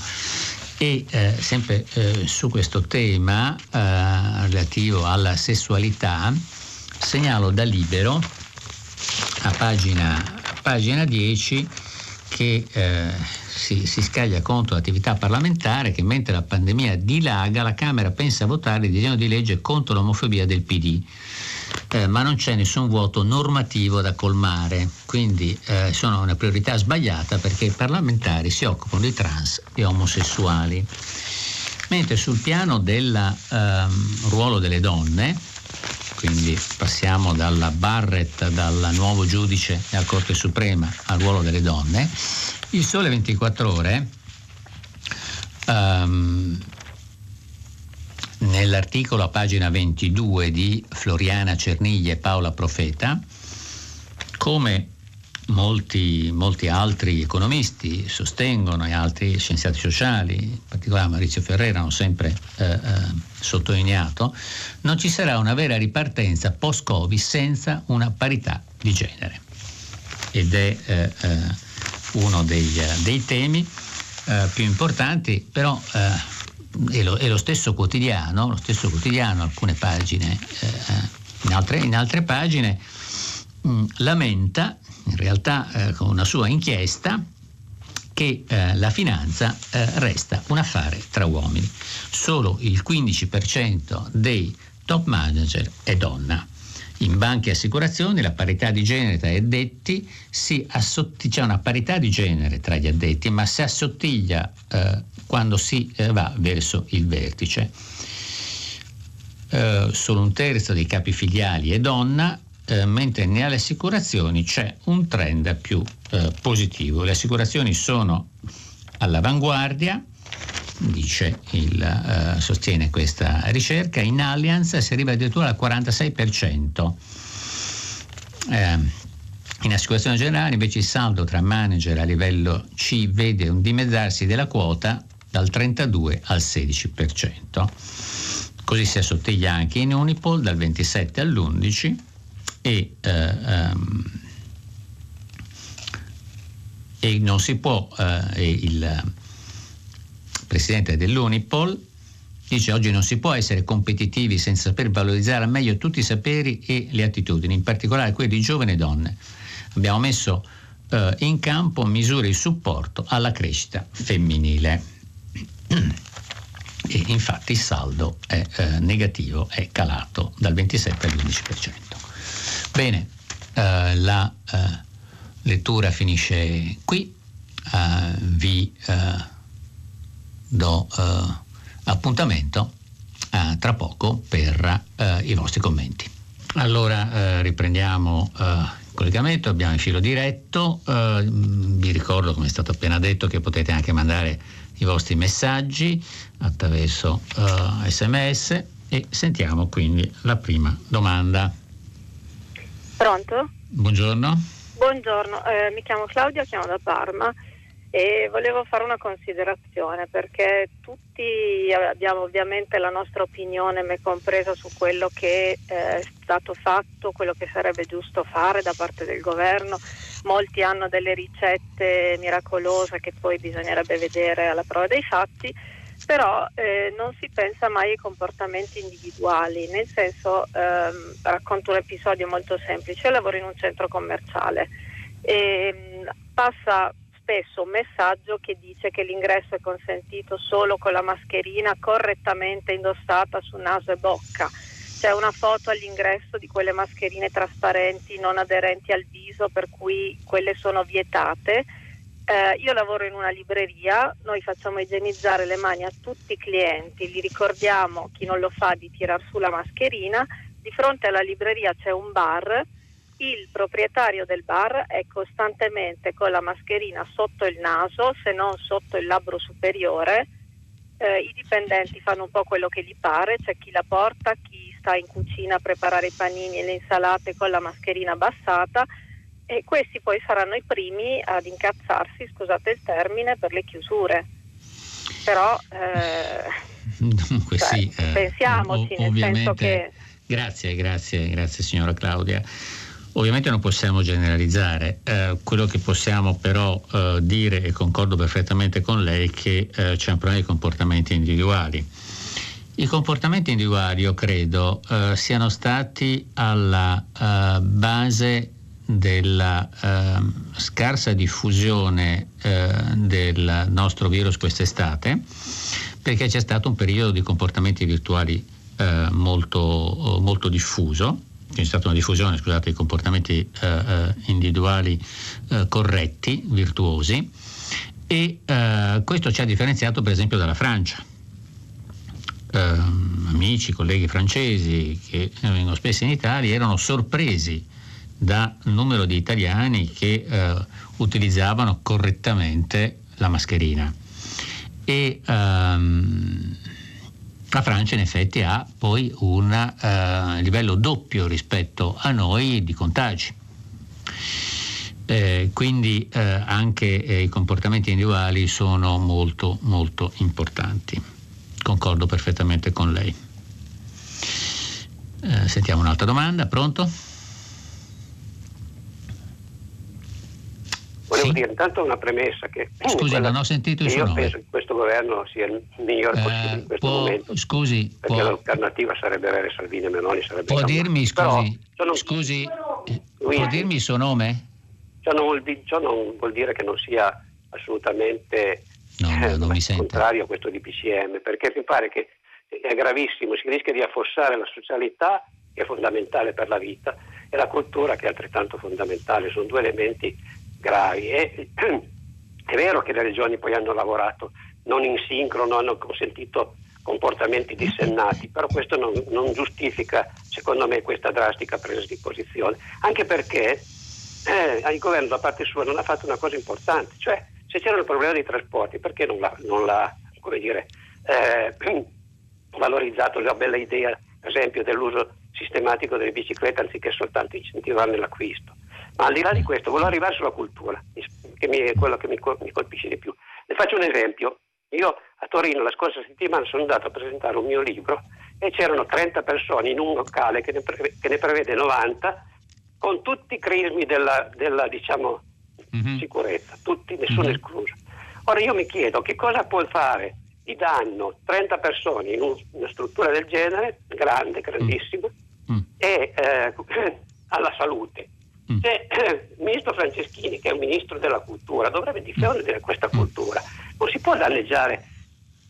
S2: E eh, sempre eh, su questo tema eh, relativo alla sessualità segnalo da libero a pagina, a pagina 10 che eh, si, si, scaglia contro l'attività parlamentare che mentre la pandemia dilaga la Camera pensa a votare il disegno di legge contro l'omofobia del PD. Eh, ma non c'è nessun vuoto normativo da colmare, quindi eh, sono una priorità sbagliata perché i parlamentari si occupano di trans e omosessuali. Mentre sul piano del ehm, ruolo delle donne, quindi passiamo dalla Barrett, dal nuovo giudice della Corte Suprema al ruolo delle donne, il Sole 24 ore um, nell'articolo a pagina 22 di Floriana Cerniglia e Paola Profeta, come molti, molti, altri economisti sostengono e altri scienziati sociali, in particolare Maurizio Ferrera, hanno sempre eh, eh, sottolineato, non ci sarà una vera ripartenza post-Covid senza una parità di genere. Ed è eh, eh uno dei, eh, dei temi eh, più importanti, però è lo, è, lo, stesso quotidiano, lo stesso quotidiano, alcune pagine, in altre, in, altre, pagine, mh, lamenta in realtà eh, con una sua inchiesta che eh, la finanza eh, resta un affare tra uomini. Solo il 15% dei top manager è donna. In banche e assicurazioni la parità di genere tra gli addetti si assottiglia, c'è una parità di genere tra gli addetti, ma si assottiglia eh, quando si eh, va verso il vertice. Uh, solo un terzo dei capi filiali è donna, eh, mentre nelle assicurazioni c'è un trend più eh, positivo. Le assicurazioni sono all'avanguardia, dice il, eh, sostiene questa ricerca, in Allianz si arriva addirittura al 46%. Eh, in assicurazione generale invece il saldo tra manager a livello C vede un dimezzarsi della quota dal 32 al 16%. Così si assottiglia anche in Unipol dal 27 all'11 e, eh, um, e non si può, eh, il presidente dell'Unipol dice oggi non si può essere competitivi senza saper valorizzare al meglio tutti i saperi e le attitudini, in particolare quelli di giovani donne. Abbiamo messo eh, in campo misure di supporto alla crescita femminile. E infatti il saldo è eh, negativo, è calato dal 27 all'11%. Bene, eh, la eh, lettura finisce qui, eh, vi eh, do eh, appuntamento eh, tra poco per i vostri commenti. Allora riprendiamo il collegamento, abbiamo il filo diretto, vi ricordo come è stato appena detto che potete anche mandare i vostri messaggi attraverso sms e sentiamo quindi la prima domanda.
S3: Pronto?
S2: Buongiorno.
S3: Buongiorno, eh, mi chiamo Claudia, chiamo da Parma e volevo fare una considerazione perché tutti abbiamo ovviamente la nostra opinione, me compresa, su quello che eh, è stato fatto, quello che sarebbe giusto fare da parte del governo. Molti hanno delle ricette miracolose che poi bisognerebbe vedere alla prova dei fatti però eh, non si pensa mai ai comportamenti individuali, nel senso, ehm, racconto un episodio molto semplice, io lavoro in un centro commerciale e mh, passa spesso un messaggio che dice che l'ingresso è consentito solo con la mascherina correttamente indossata su naso e bocca. C'è una foto all'ingresso di quelle mascherine trasparenti non aderenti al viso per cui quelle sono vietate eh, io lavoro in una libreria, noi facciamo igienizzare le mani a tutti i clienti, li ricordiamo chi non lo fa di tirar su la mascherina, di fronte alla libreria c'è un bar, il proprietario del bar è costantemente con la mascherina sotto il naso, se non sotto il labbro superiore, eh, i dipendenti fanno un po' quello che gli pare, c'è chi la porta, chi sta in cucina a preparare i panini e le insalate con la mascherina abbassata e questi poi saranno i primi ad incazzarsi, scusate il termine, per le chiusure. Però eh,
S2: Dunque,
S3: cioè,
S2: sì, eh,
S3: pensiamoci,
S2: ov-
S3: nel senso che
S2: Grazie, grazie, grazie signora Claudia. Ovviamente non possiamo generalizzare, eh, quello che possiamo però eh, dire, e concordo perfettamente con lei, che eh, c'è un problema di comportamenti individuali. I comportamenti individuali, io credo, eh, siano stati alla eh, base della eh, scarsa diffusione eh, del nostro virus quest'estate, perché c'è stato un periodo di comportamenti virtuali eh, molto, molto diffuso, c'è stata una diffusione scusate, di comportamenti eh, eh, individuali eh, corretti, virtuosi, e questo ci ha differenziato per esempio dalla Francia. Eh, amici, colleghi francesi che vengono spesso in Italia erano sorpresi dal numero di italiani che utilizzavano correttamente la mascherina. E, um, la Francia in effetti ha poi un uh, livello doppio rispetto a noi di contagi. Eh, quindi eh, anche eh, i comportamenti individuali sono molto molto importanti. Concordo perfettamente con lei. Eh, sentiamo un'altra domanda, pronto?
S4: Volevo sì? dire intanto una premessa che...
S2: Scusi, non ho sentito il suo
S4: io
S2: nome.
S4: penso che questo governo sia il migliore possibile in questo
S2: può,
S4: momento.
S2: Scusi,
S4: perché
S2: può,
S4: l'alternativa sarebbe avere Salvini e Meloni. Sarebbe
S2: può dirmi, scusi,
S4: sono-
S2: scusi, eh,
S4: Lui-
S2: può dirmi il suo nome?
S4: Ciò non, vuol ciò non vuol dire che non sia assolutamente
S2: No,
S4: eh,
S2: non mi
S4: contrario a questo DPCM, perché mi pare che è gravissimo, si rischia di affossare la socialità, che è fondamentale per la vita, e la cultura, che è altrettanto fondamentale. Sono due elementi gravi. E, è vero che le regioni poi hanno lavorato non in sincrono, hanno consentito comportamenti dissennati, però questo non, non giustifica, secondo me, questa drastica presa di posizione, anche perché eh, il governo da parte sua non ha fatto una cosa importante, cioè se c'era il problema dei trasporti, perché non l'ha, non l'ha, dire, eh, valorizzato la bella idea, per esempio, dell'uso sistematico delle biciclette anziché soltanto incentivarne l'acquisto? Ma al di là di questo, volevo arrivare sulla cultura, che mi- è quello che mi, col- mi colpisce di più. Le faccio un esempio. Io a Torino la scorsa settimana sono andato a presentare un mio libro e c'erano 30 persone in un locale che ne, preve- che ne prevede 90 con tutti i crismi della, della, diciamo,
S2: Mhm.
S4: sicurezza, tutti, nessuno
S2: Mhm.
S4: escluso. Ora io mi chiedo che cosa può fare di danno 30 persone in un- una struttura del genere, grande, grandissima,
S2: Mm.
S4: e eh, alla salute.
S2: Mm.
S4: Se eh, il ministro Franceschini, che è un ministro della cultura, dovrebbe difendere questa
S2: Mm.
S4: cultura, non si può danneggiare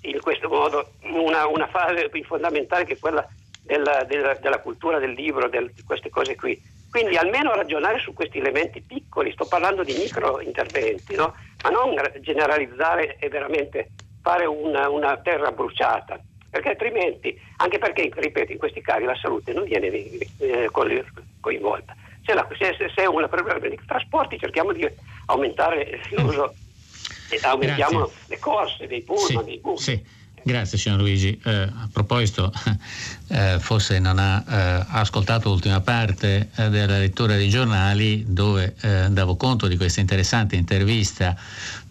S4: in questo modo una, una fase fondamentale che è quella della, della- della cultura del libro, del- di queste cose qui. Quindi almeno ragionare su questi elementi piccoli, sto parlando di micro interventi, no? ma non generalizzare e veramente fare una, una terra bruciata, perché altrimenti, anche perché, ripeto, in questi casi la salute non viene eh, coinvolta. Se, la, se, se- è un problema di trasporti cerchiamo di aumentare l'uso e aumentiamo
S2: Grazie.
S4: le corse, dei pullman, dei bus.
S2: sì. Grazie signor Luigi. Eh, a proposito, eh, forse non ha eh, ascoltato l'ultima parte eh, della lettura dei giornali dove eh, davo conto di questa interessante intervista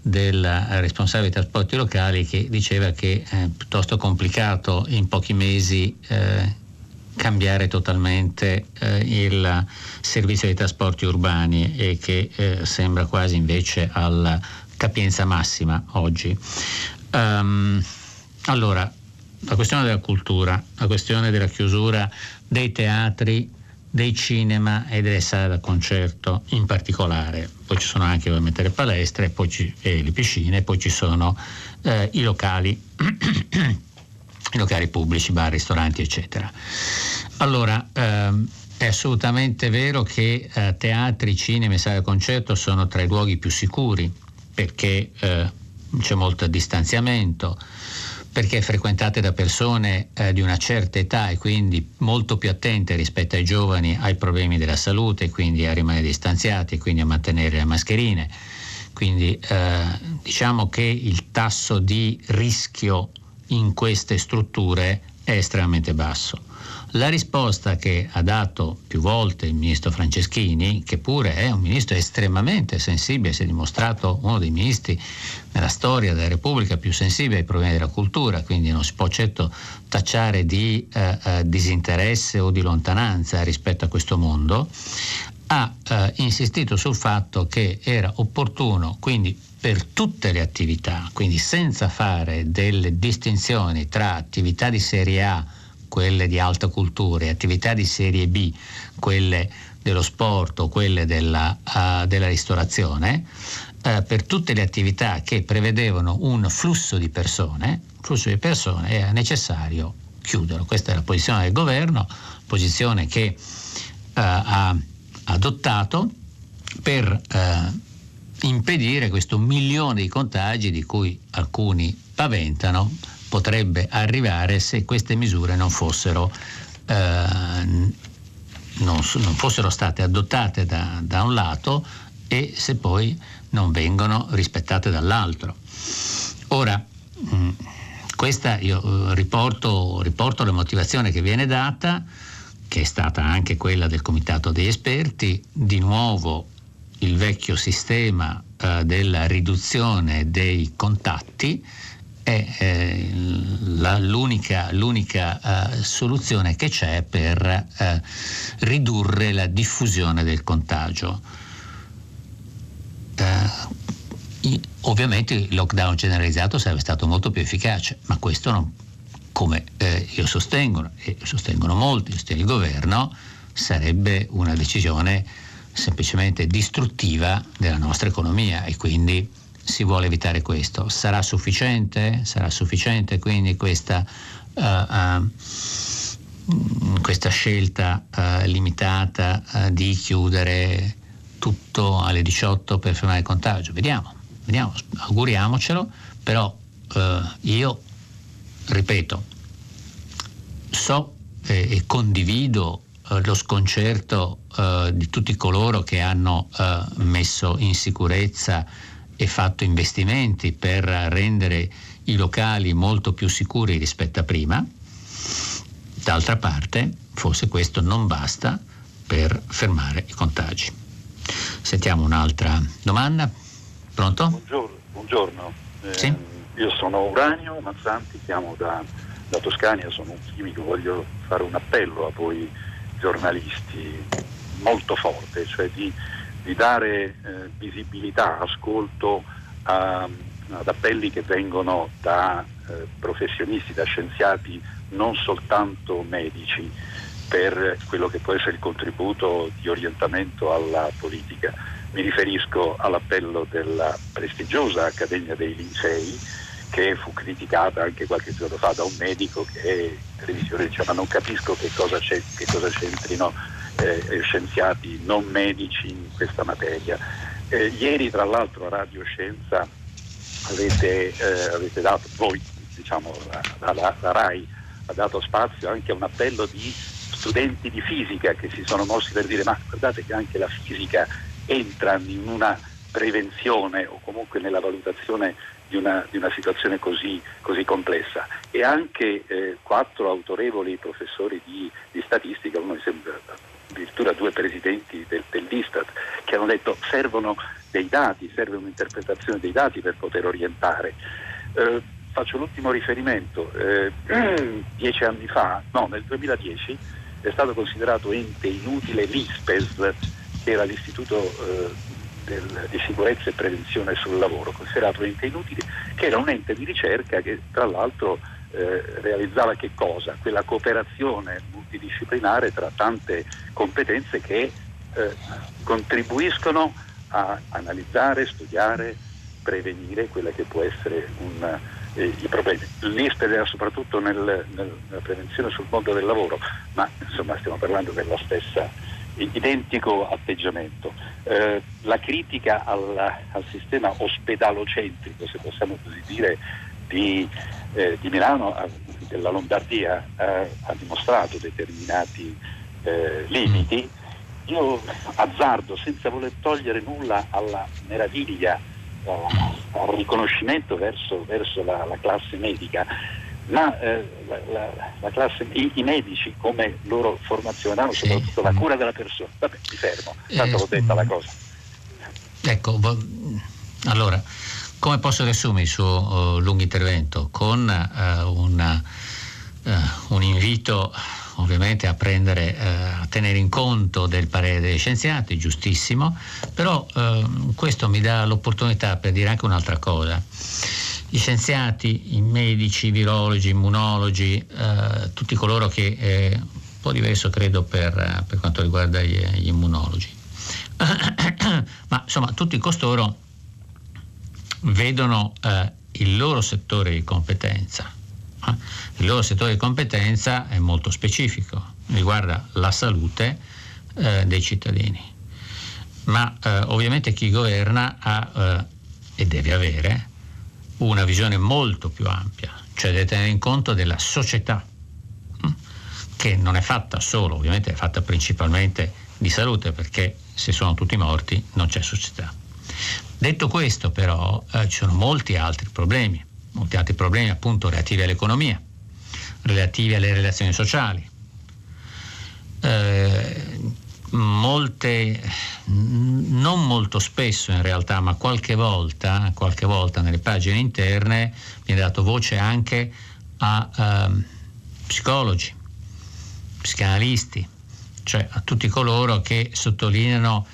S2: del eh, responsabile dei trasporti locali che diceva che è piuttosto complicato in pochi mesi eh, cambiare totalmente eh, il servizio dei trasporti urbani e che eh, sembra quasi invece alla capienza massima oggi. Ehm, allora, la questione della cultura, la questione della chiusura dei teatri, dei cinema e delle sale da concerto in particolare, poi ci sono anche ovviamente le palestre ci- e le piscine, poi ci sono eh, i locali, i locali pubblici, bar, ristoranti, eccetera. Allora, ehm, è assolutamente vero che eh, teatri, cinema e sale da concerto sono tra i luoghi più sicuri perché eh, c'è molto distanziamento, perché frequentate da persone eh, di una certa età e quindi molto più attente rispetto ai giovani ai problemi della salute, quindi a rimanere distanziati, quindi a mantenere le mascherine. Quindi eh, diciamo che il tasso di rischio in queste strutture è estremamente basso. La risposta che ha dato più volte il ministro Franceschini, che pure è un ministro estremamente sensibile, si è dimostrato uno dei ministri nella storia della Repubblica più sensibile ai problemi della cultura, quindi non si può certo tacciare di eh, eh, disinteresse o di lontananza rispetto a questo mondo, ha eh, insistito sul fatto che era opportuno, quindi per tutte le attività, quindi senza fare delle distinzioni tra attività di serie A, quelle di alta cultura, e attività di serie B, quelle dello sport o quelle della, uh, della ristorazione, uh, per tutte le attività che prevedevano un flusso di persone, flusso di persone era necessario chiuderlo. Questa è la posizione del governo, posizione che uh, ha adottato per impedire questo milione di contagi di cui alcuni paventano potrebbe arrivare se queste misure non fossero, eh, non, non fossero state adottate da, da, un lato e se poi non vengono rispettate dall'altro. Ora, mh, mm, questa io eh, riporto, riporto la motivazione che viene data, che è stata anche quella del comitato degli esperti, di nuovo il vecchio sistema eh, della riduzione dei contatti è eh, la, l'unica, l'unica eh, soluzione che c'è per eh, ridurre la diffusione del contagio. Eh, ovviamente il lockdown generalizzato sarebbe stato molto più efficace, ma questo non, come eh, io sostengo e sostengono molti, sostiene il governo, sarebbe una decisione semplicemente distruttiva della nostra economia e quindi si vuole evitare questo. Sarà sufficiente? Sarà sufficiente quindi questa, uh, uh, questa scelta uh, limitata di chiudere tutto alle 18 per fermare il contagio? Vediamo, vediamo auguriamocelo, però io ripeto, so e, e condivido eh, lo sconcerto eh, di tutti coloro che hanno eh, messo in sicurezza e fatto investimenti per rendere i locali molto più sicuri rispetto a prima. D'altra parte, forse questo non basta per fermare i contagi. Sentiamo un'altra domanda. Pronto?
S5: Buongiorno. buongiorno.
S2: Eh, sì?
S5: Io sono Uranio Mazzanti, chiamo da, da Toscania, sono un chimico, voglio fare un appello a voi giornalisti molto forte, cioè di, di dare eh, visibilità, ascolto a, ad appelli che vengono da eh, professionisti, da scienziati, non soltanto medici, per quello che può essere il contributo di orientamento alla politica. Mi riferisco all'appello della prestigiosa Accademia dei Lincei, che fu criticata anche qualche giorno fa da un medico che in televisione diceva non capisco che cosa, che cosa c'entrino eh, scienziati non medici in questa materia. Eh, ieri tra l'altro a Radio Scienza avete, eh, avete dato, voi diciamo la, la, la, RAI ha dato spazio anche a un appello di studenti di fisica che si sono mossi per dire ma guardate che anche la fisica entra in una prevenzione o comunque nella valutazione di una, di una situazione così, così, complessa e anche eh, quattro autorevoli professori di, di, statistica, uno mi sembra addirittura due presidenti del, dell'Istat, che hanno detto servono dei dati, serve un'interpretazione dei dati per poter orientare. Eh, faccio l'ultimo riferimento, eh, dieci anni fa, no, nel 2010 è stato considerato ente inutile l'ISPES, che era l'istituto eh, del, di sicurezza e prevenzione sul lavoro, considerato ente inutile, che era un ente di ricerca che tra l'altro eh, realizzava che cosa? Quella cooperazione multidisciplinare tra tante competenze che eh, contribuiscono a analizzare, studiare, prevenire quella che può essere un, eh, i problemi. L'ISPED era soprattutto nel, nel, nella prevenzione sul mondo del lavoro, ma insomma stiamo parlando della stessa identico atteggiamento. Eh, la critica al, al, sistema ospedalocentrico, se possiamo così dire, di, eh, di Milano, della Lombardia, eh, ha dimostrato determinati eh, limiti. Io azzardo, senza voler togliere nulla alla meraviglia, al riconoscimento verso, verso la, la classe medica, ma eh, la, la, la, classe, i, i, medici come loro formazione hanno sì. soprattutto la cura della persona. Vabbè, mi fermo, tanto eh, l'ho detta la cosa.
S2: Ecco, allora, come posso riassumere il suo uh, lungo intervento? Con uh, una, uh, un invito ovviamente a, prendere, a tenere in conto del parere degli scienziati, giustissimo, però questo mi dà l'opportunità per dire anche un'altra cosa gli scienziati, i medici, i virologi, immunologi, eh, tutti coloro che è un po' diverso credo per, per quanto riguarda gli, gli immunologi. Ma insomma tutti costoro vedono eh, il loro settore di competenza. Eh? Il loro settore di competenza è molto specifico, riguarda la salute eh, dei cittadini. Ma eh, ovviamente chi governa ha eh, e deve avere una visione molto più ampia, cioè deve tenere in conto della società, mm, che non è fatta solo, ovviamente è fatta principalmente di salute, perché se sono tutti morti non c'è società. Detto questo però eh, ci sono molti altri problemi, molti altri problemi appunto relativi all'economia, relativi alle relazioni sociali. Eh, molte, non molto spesso in realtà, ma qualche volta, qualche volta nelle pagine interne viene dato voce anche a eh, psicologi, psicanalisti, cioè a tutti coloro che sottolineano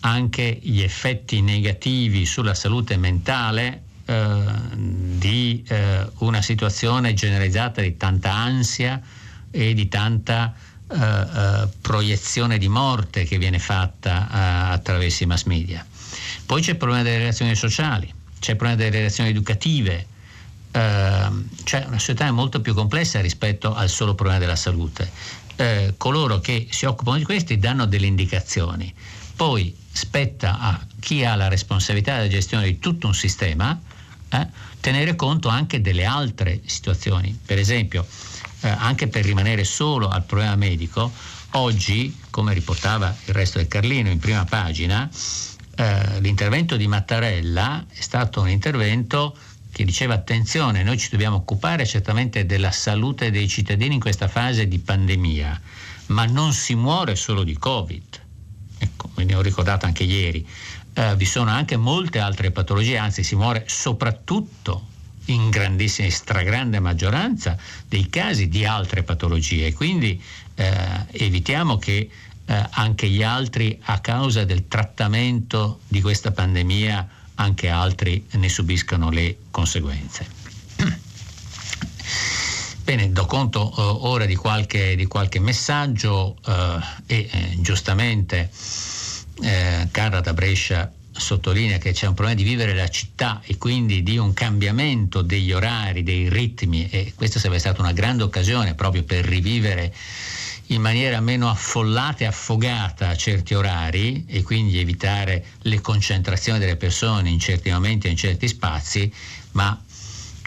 S2: anche gli effetti negativi sulla salute mentale eh, di eh, una situazione generalizzata di tanta ansia e di tanta eh, eh, proiezione di morte che viene fatta uh, attraverso i mass media. Poi c'è il problema delle relazioni sociali, c'è il problema delle relazioni educative, cioè una società molto più complessa rispetto al solo problema della salute. Uh, coloro che si occupano di questi danno delle indicazioni, poi spetta a chi ha la responsabilità della gestione di tutto un sistema eh, tenere conto anche delle altre situazioni. Per esempio, eh, anche per rimanere solo al problema medico, oggi, come riportava il resto del Carlino in prima pagina, eh, l'intervento di Mattarella è stato un intervento che diceva attenzione, noi ci dobbiamo occupare certamente della salute dei cittadini in questa fase di pandemia, ma non si muore solo di Covid. Ecco, ve ne ho ricordato anche ieri. Eh, vi sono anche molte altre patologie, anzi si muore soprattutto in grandissima e stragrande maggioranza dei casi di altre patologie. Quindi eh, evitiamo che eh, anche gli altri, a causa del trattamento di questa pandemia, anche altri ne subiscano le conseguenze. Bene, do conto uh, ora di qualche, di qualche messaggio uh, e eh, giustamente eh, Carla da Brescia sottolinea che c'è un problema di vivere la città e quindi di un cambiamento degli orari, dei ritmi e questa sarebbe stata una grande occasione proprio per rivivere in maniera meno affollata e affogata certi orari e quindi evitare le concentrazioni delle persone in certi momenti o in certi spazi, ma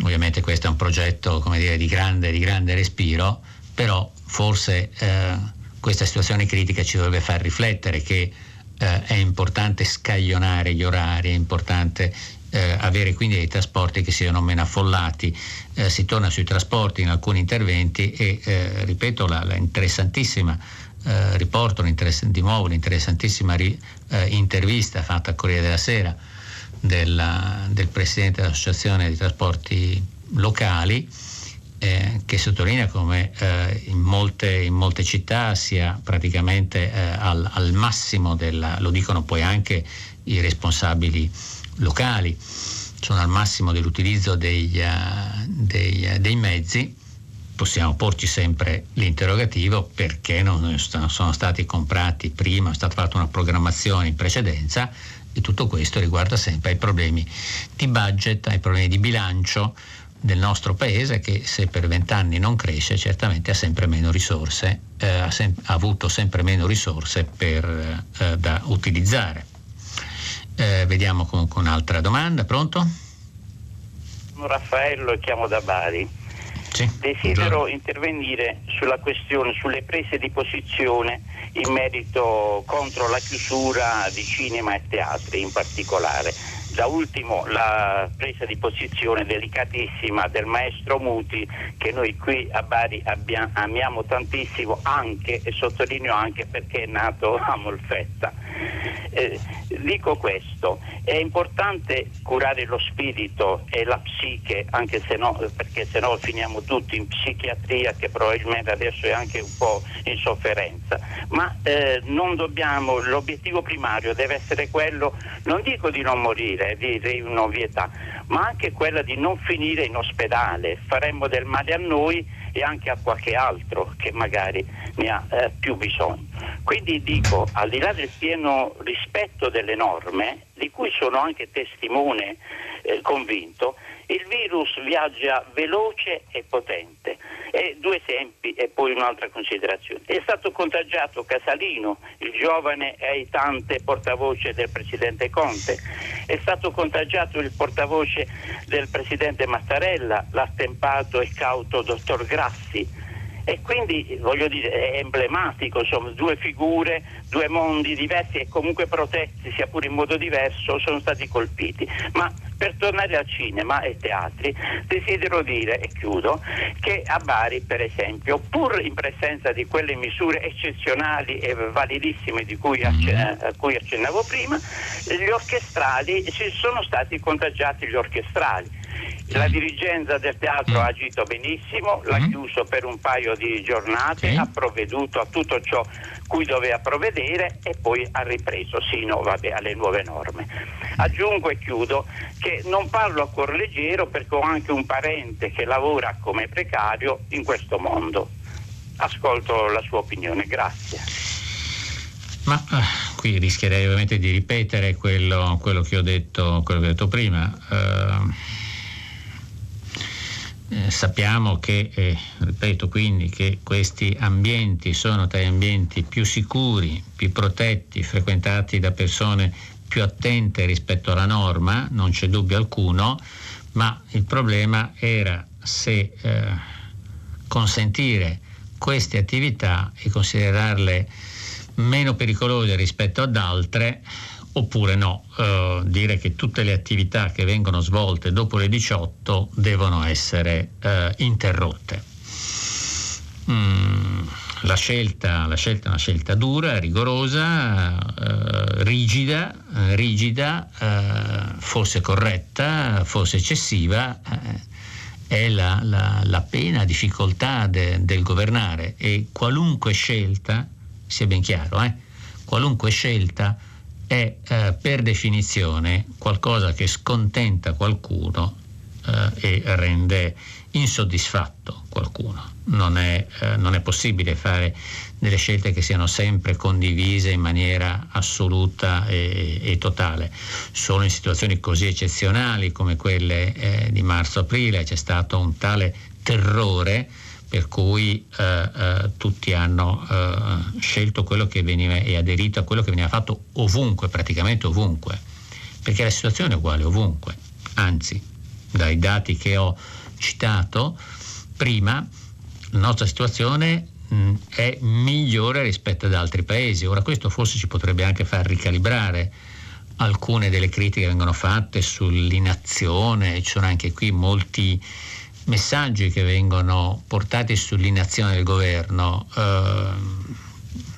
S2: ovviamente questo è un progetto dire, di, grande, di, grande, respiro, però forse eh, questa situazione critica ci dovrebbe far riflettere che eh, è importante scaglionare gli orari, è importante eh, avere quindi dei trasporti che siano meno affollati. Eh, si torna sui trasporti in alcuni interventi e eh, ripeto la, la interessantissima eh, riporto di nuovo l'interessantissima ri, eh, intervista fatta a Corriere della Sera della, del Presidente dell'Associazione di Trasporti Locali eh, che sottolinea come eh, in, molte, in, molte, città sia praticamente eh, al, al, massimo della, lo dicono poi anche i responsabili locali, sono al massimo dell'utilizzo degli, uh, dei, uh, dei, mezzi, possiamo porci sempre l'interrogativo perché non sono stati comprati prima, è stata fatta una programmazione in precedenza e tutto questo riguarda sempre ai problemi di budget, ai problemi di bilancio, del nostro paese che se per vent'anni non cresce certamente ha sempre meno risorse, eh, ha, sem- ha, avuto sempre meno risorse per, eh, da utilizzare. Eh, vediamo comunque un'altra domanda, pronto?
S6: Sono Raffaello e chiamo da Bari.
S2: Sì,
S6: Desidero buongiorno. intervenire sulla questione, sulle prese di posizione in merito contro la chiusura di cinema e teatri in particolare da ultimo la presa di posizione delicatissima del maestro Muti che noi qui a Bari abbiamo, amiamo tantissimo anche e sottolineo anche perché è nato a Molfetta. Eh, dico questo, è importante curare lo spirito e la psiche, anche se no, perché se no finiamo tutti in psichiatria che probabilmente adesso è anche un po' in sofferenza, ma eh, non dobbiamo, l'obiettivo primario deve essere quello, non dico di non morire, di, di un'ovvietà, ma anche quella di non finire in ospedale, faremmo del male a noi e anche a qualche altro che magari ne ha eh, più bisogno. Quindi dico, al di là del pieno rispetto delle norme, di cui sono anche testimone eh, convinto, il virus viaggia veloce e potente. E due esempi e poi un'altra considerazione. È stato contagiato Casalino, il giovane e aitante portavoce del presidente Conte. È stato contagiato il portavoce del presidente Mattarella, l'attempato e cauto dottor Grassi e quindi voglio dire è emblematico, insomma, due figure, due mondi diversi e comunque protetti, sia pure in modo diverso, sono stati colpiti. Ma per tornare al cinema e ai teatri, desidero dire, e chiudo, che a Bari, per esempio, pur in presenza di quelle misure eccezionali e validissime cui accen- a cui accennavo prima, gli orchestrali, ci sono stati contagiati gli orchestrali la dirigenza del teatro ha agito benissimo, l'ha mm. chiuso per un paio di giornate, ha provveduto a tutto ciò cui doveva provvedere e poi ha ripreso sino vabbè, alle nuove norme. Aggiungo e chiudo che non parlo a cuor leggero perché ho anche un parente che lavora come precario in questo mondo. Ascolto la sua opinione, grazie.
S2: Ma uh, qui rischierei ovviamente di ripetere quello, quello, che, ho detto, quello che ho detto prima. Uh, eh, sappiamo che, eh, ripeto quindi, che questi ambienti sono tra gli ambienti più sicuri, più protetti, frequentati da persone più attente rispetto alla norma, non c'è dubbio alcuno, ma il problema era se eh, consentire queste attività e considerarle meno pericolose rispetto ad altre oppure no, eh, dire che tutte le attività che vengono svolte dopo le 18 devono essere eh, interrotte. Mm, la, scelta, la, scelta, è una scelta dura, rigorosa, eh, rigida, eh, rigida eh, forse corretta, forse eccessiva, eh, è la, la, la pena difficoltà de, del governare e qualunque scelta, sia ben chiaro, qualunque scelta è eh, per definizione qualcosa che scontenta qualcuno eh, e rende insoddisfatto qualcuno. Non è, eh, non è, possibile fare delle scelte che siano sempre condivise in maniera assoluta e, e totale. Solo in situazioni così eccezionali come quelle eh, di marzo-aprile c'è stato un tale terrore per cui eh, eh, tutti hanno eh, scelto quello che veniva e aderito a quello che veniva fatto ovunque, praticamente ovunque, perché la situazione è uguale ovunque, anzi dai dati che ho citato prima la nostra situazione mh, è migliore rispetto ad altri paesi. Ora questo forse ci potrebbe anche far ricalibrare alcune delle critiche che vengono fatte sull'inazione, ci sono anche qui molti messaggi che vengono portati sull'inazione del governo, eh,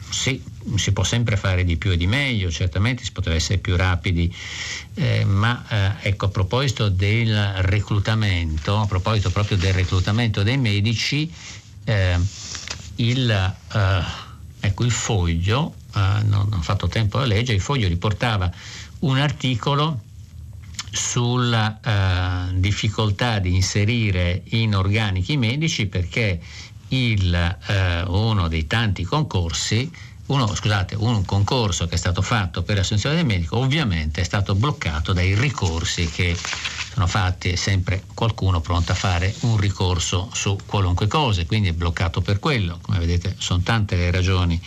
S2: sì, si può sempre fare di più e di meglio, certamente si potrebbe essere più rapidi, eh, ma eh, ecco a proposito del reclutamento, a proposito proprio del reclutamento dei medici, eh, il, eh, ecco, il foglio, eh, non ho fatto tempo a leggere, il foglio riportava un articolo sulla eh, difficoltà di inserire in organichi medici perché il, eh, uno dei tanti concorsi, uno, scusate, un concorso che è stato fatto per l'assunzione del medico ovviamente è stato bloccato dai ricorsi che sono fatti, è sempre qualcuno pronto a fare un ricorso su qualunque cosa, quindi è bloccato per quello, come vedete sono tante le ragioni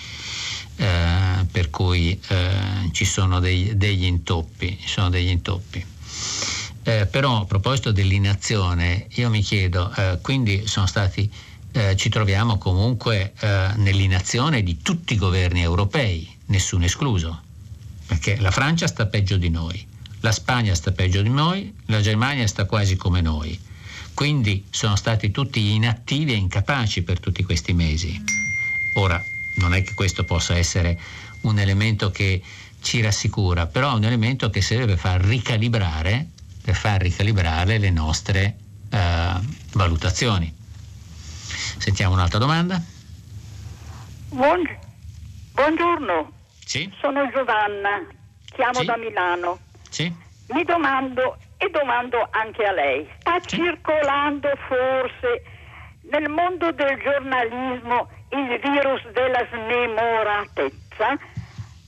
S2: eh, per cui eh, ci sono dei, degli intoppi. Ci sono degli intoppi. Eh, però a proposito dell'inazione, io mi chiedo, eh, quindi sono stati, eh, ci troviamo comunque eh, nell'inazione di tutti i governi europei, nessuno escluso, perché la Francia sta peggio di noi, la Spagna sta peggio di noi, la Germania sta quasi come noi. Quindi sono stati tutti inattivi e incapaci per tutti questi mesi. Ora, non è che questo possa essere un elemento che ci rassicura, però è un elemento che serve per far ricalibrare, per far ricalibrare le nostre eh, valutazioni. Sentiamo un'altra domanda.
S7: Buon, buongiorno.
S2: Sì?
S7: Sono Giovanna, chiamo
S2: Sì.
S7: da Milano.
S2: Sì?
S7: Mi domando e domando anche a lei, sta circolando forse nel mondo del giornalismo il virus della smemoratezza?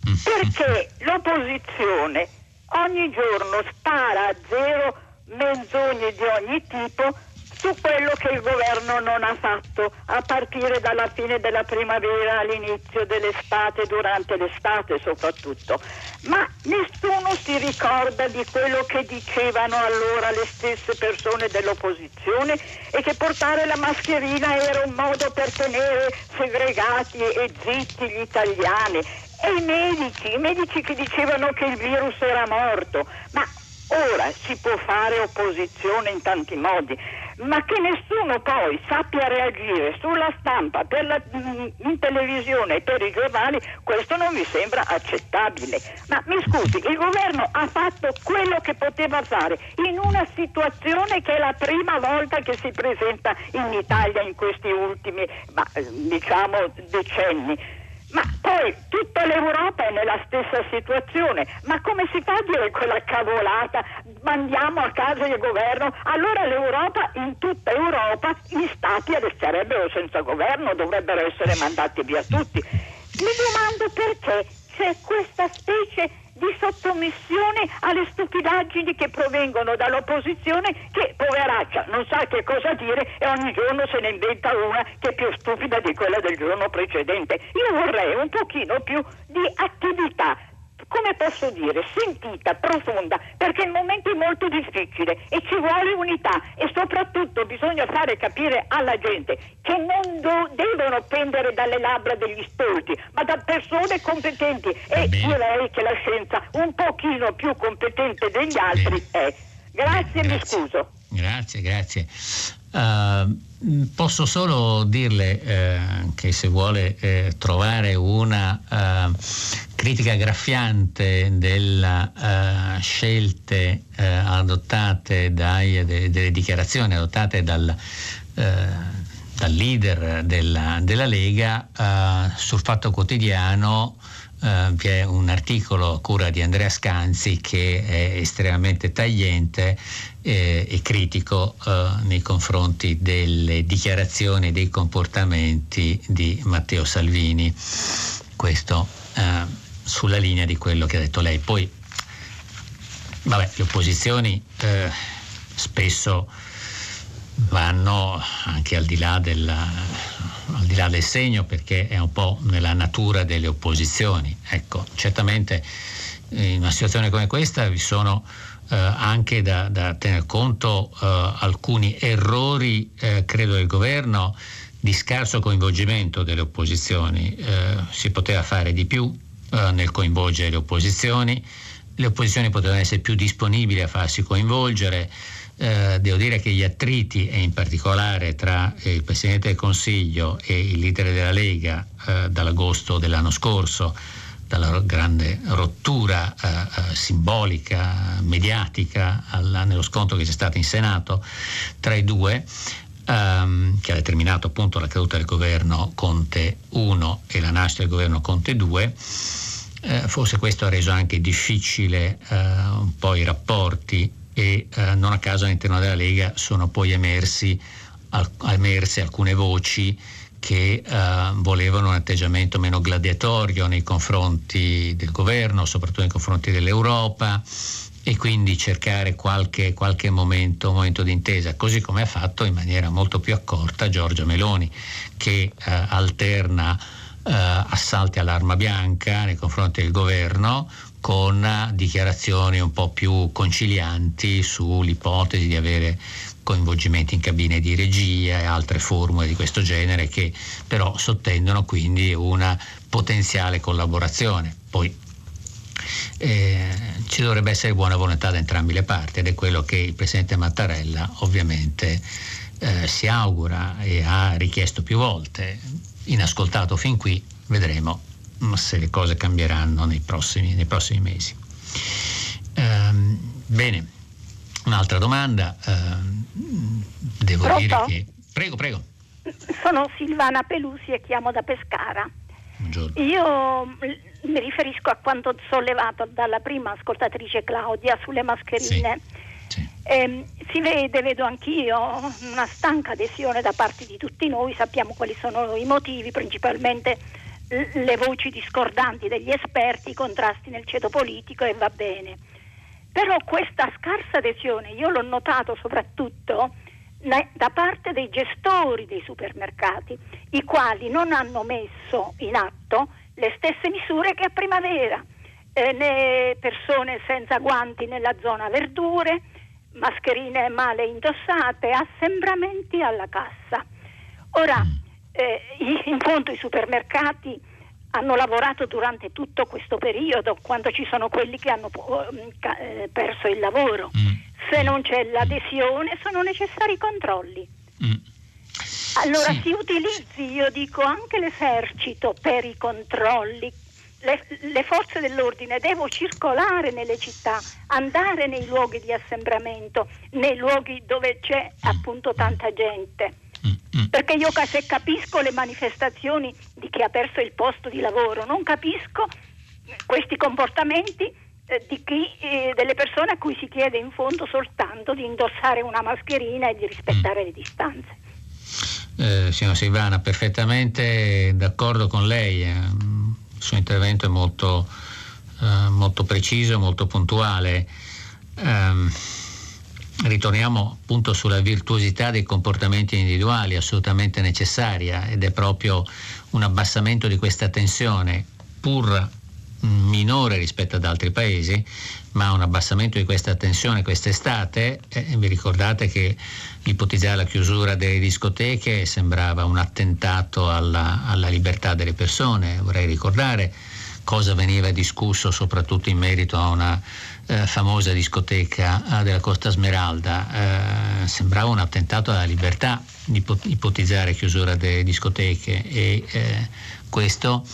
S2: Mm.
S7: Perché l'opposizione ogni giorno spara a zero menzogne di ogni tipo su quello che il governo non ha fatto a partire dalla fine della primavera all'inizio dell'estate, durante l'estate soprattutto. Ma nessuno si ricorda di quello che dicevano allora le stesse persone dell'opposizione e che portare la mascherina era un modo per tenere segregati e zitti gli italiani. E i medici, i medici che dicevano che il virus era morto. Ma ora si può fare opposizione in tanti modi, ma che nessuno poi sappia reagire sulla stampa, la- mm, in televisione e per i giornali, questo non mi sembra accettabile. Ma mi scusi, il governo ha fatto quello che poteva fare in una situazione che è la prima volta che si presenta in Italia in questi ultimi, ma, eh, diciamo, decenni. Ma poi tutta l'Europa è nella stessa situazione. Ma come si fa a dire quella cavolata? Mandiamo a casa il governo? Allora l'Europa, in tutta Europa, gli stati resterebbero senza governo, dovrebbero essere mandati via tutti. Mi domando perché c'è questa specie di sottomissione alle stupidaggini che provengono dall'opposizione che, poveraccia, non sa che cosa dire e ogni giorno se ne inventa una che è più stupida di quella del giorno precedente. Io vorrei un pochino più di attività, come posso dire, sentita, profonda, perché il momento è molto difficile e ci vuole unità e soprattutto bisogna fare capire alla gente che non do- devono pendere dalle labbra degli stolti, ma da persone competenti e
S2: bene.
S7: direi che la scienza un pochino più competente degli altri è. Grazie, mi
S2: Grazie.
S7: scuso.
S2: Grazie, grazie. Uh, posso solo dirle eh, che se vuole eh, trovare una eh, critica graffiante delle scelte eh, adottate dai, de- delle dichiarazioni adottate dal, eh, dal leader della, della Lega eh, sul Fatto Quotidiano vi è un articolo a cura di Andrea Scanzi che è estremamente tagliente eh, e critico eh, nei confronti delle dichiarazioni e dei comportamenti di Matteo Salvini. Questo eh, sulla linea di quello che ha detto lei. Poi, vabbè, le opposizioni eh, spesso vanno anche al di là della al di là del segno perché è un po' nella natura delle opposizioni. Ecco, certamente in una situazione come questa vi sono eh, anche da, da, tener conto eh, alcuni errori, eh, credo, del governo di scarso coinvolgimento delle opposizioni. Eh, si poteva fare di più eh, nel coinvolgere le opposizioni, le opposizioni potevano essere più disponibili a farsi coinvolgere. Eh, devo dire che gli attriti, e in particolare tra eh, il Presidente del Consiglio e il leader della Lega eh, dall'agosto dell'anno scorso, dalla grande rottura eh, simbolica, mediatica, alla, nello scontro che c'è stato in Senato tra i due, ehm, che ha determinato appunto la caduta del governo Conte 1 e la nascita del governo Conte 2, eh, forse questo ha reso anche difficile eh, un po' i rapporti e eh, non a caso all'interno della Lega sono poi emersi, al, emerse alcune voci che eh, volevano un atteggiamento meno gladiatorio nei confronti del governo, soprattutto nei confronti dell'Europa e quindi cercare qualche, qualche momento, momento di così come ha fatto in maniera molto più accorta Giorgia Meloni, che eh, alterna eh, assalti all'arma bianca nei confronti del governo con dichiarazioni un po' più concilianti sull'ipotesi di avere coinvolgimenti in cabine di regia e altre formule di questo genere che però sottendono quindi una potenziale collaborazione. Poi eh, ci dovrebbe essere buona volontà da entrambe le parti ed è quello che il Presidente Mattarella ovviamente eh, si augura e ha richiesto più volte, inascoltato fin qui, vedremo se le cose cambieranno nei prossimi, nei prossimi mesi. Ehm, bene, un'altra domanda. Ehm, devo
S8: Pronto?
S2: dire che... Prego, prego.
S8: Sono Silvana Pelusi e chiamo da Pescara.
S2: Buongiorno.
S8: Io mm, mi riferisco a quanto sollevato dalla prima ascoltatrice Claudia sulle mascherine.
S2: Sì.
S8: Ehm, si vede, vedo anch'io, una stanca adesione da parte di tutti noi, sappiamo quali sono i motivi, principalmente le voci discordanti degli esperti, i contrasti nel ceto politico e va bene. Però questa scarsa adesione io l'ho notato soprattutto da parte dei gestori dei supermercati, i quali non hanno messo in atto le stesse misure che a primavera, eh, né persone senza guanti nella zona verdure, mascherine male indossate, assembramenti alla cassa. Ora, eh, in fondo i supermercati hanno lavorato durante tutto questo periodo, quando ci sono quelli che hanno eh, ca- eh, perso il lavoro.
S2: Mm.
S8: Se non c'è l'adesione sono necessari controlli.
S2: Mm.
S8: Allora
S2: Sì.
S8: si utilizzi, io dico, anche l'esercito per i controlli. Le, le forze dell'ordine devono circolare nelle città, andare nei luoghi di assembramento, nei luoghi dove c'è appunto tanta gente.
S2: Mm, mm.
S8: Perché io se capisco le manifestazioni di chi ha perso il posto di lavoro, non capisco questi comportamenti eh, di chi, eh, delle persone a cui si chiede in fondo soltanto di indossare una mascherina e di rispettare le distanze.
S2: Eh, signora Silvana, perfettamente d'accordo con lei. eh, Il suo intervento è molto, eh, molto preciso, molto puntuale. Ehm, ritorniamo appunto sulla virtuosità dei comportamenti individuali, assolutamente necessaria, ed è proprio un abbassamento di questa tensione, pur minore rispetto ad altri paesi, ma un abbassamento di questa tensione quest'estate. eh, vi ricordate che ipotizzare la chiusura delle discoteche sembrava un attentato alla, alla libertà delle persone. Vorrei ricordare cosa veniva discusso soprattutto in merito a una eh, famosa discoteca eh, della Costa Smeralda. Eh, sembrava un attentato alla libertà ipo- ipotizzare chiusura delle discoteche e eh, questo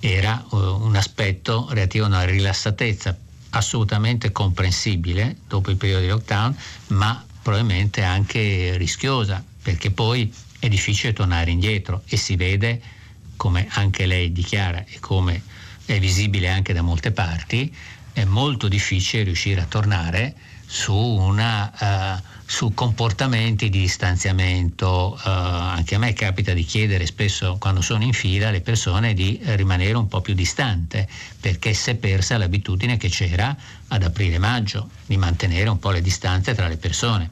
S2: era eh, un aspetto relativo a una rilassatezza assolutamente comprensibile dopo il periodo di lockdown, ma probabilmente anche rischiosa, perché poi è difficile tornare indietro e si vede, come anche lei dichiara e come è visibile anche da molte parti, è molto difficile riuscire a tornare su, una, eh, su comportamenti di distanziamento. Eh, anche a me capita di chiedere spesso quando sono in fila alle persone di rimanere un po' più distante perché si è persa l'abitudine che c'era ad aprile-maggio di mantenere un po' le distanze tra le persone.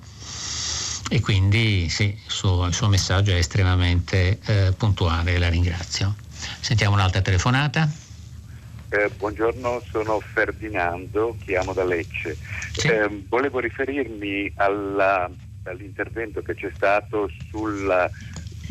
S2: E quindi sì, il suo, il suo messaggio è estremamente eh, puntuale, la ringrazio. Sentiamo un'altra telefonata.
S9: Eh, buongiorno, sono Ferdinando, chiamo da Lecce.
S2: Sì.
S9: Eh, volevo riferirmi alla- all'intervento che c'è stato sulla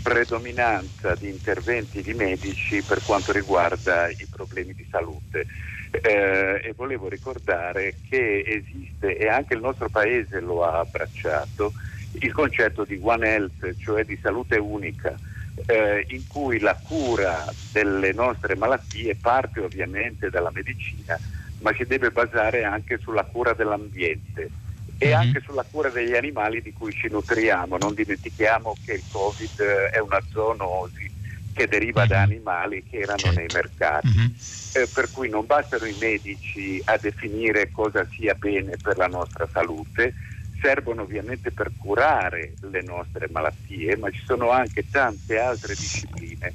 S9: predominanza di interventi di medici per quanto riguarda i problemi di salute. Eh, e volevo ricordare che esiste, e anche il nostro paese lo ha abbracciato, il concetto di One Health, cioè di salute unica, eh, in cui la cura delle nostre malattie parte ovviamente dalla medicina, ma si deve basare anche sulla cura dell'ambiente e
S2: Mhm.
S9: anche sulla cura degli animali di cui ci nutriamo. Non dimentichiamo che il Covid è una zoonosi che deriva da
S2: Mhm.
S9: animali che erano
S2: Certo.
S9: nei mercati.
S2: Mhm.
S9: Eh, per cui non bastano i medici a definire cosa sia bene per la nostra salute, servono ovviamente per curare le nostre malattie, ma ci sono anche tante altre discipline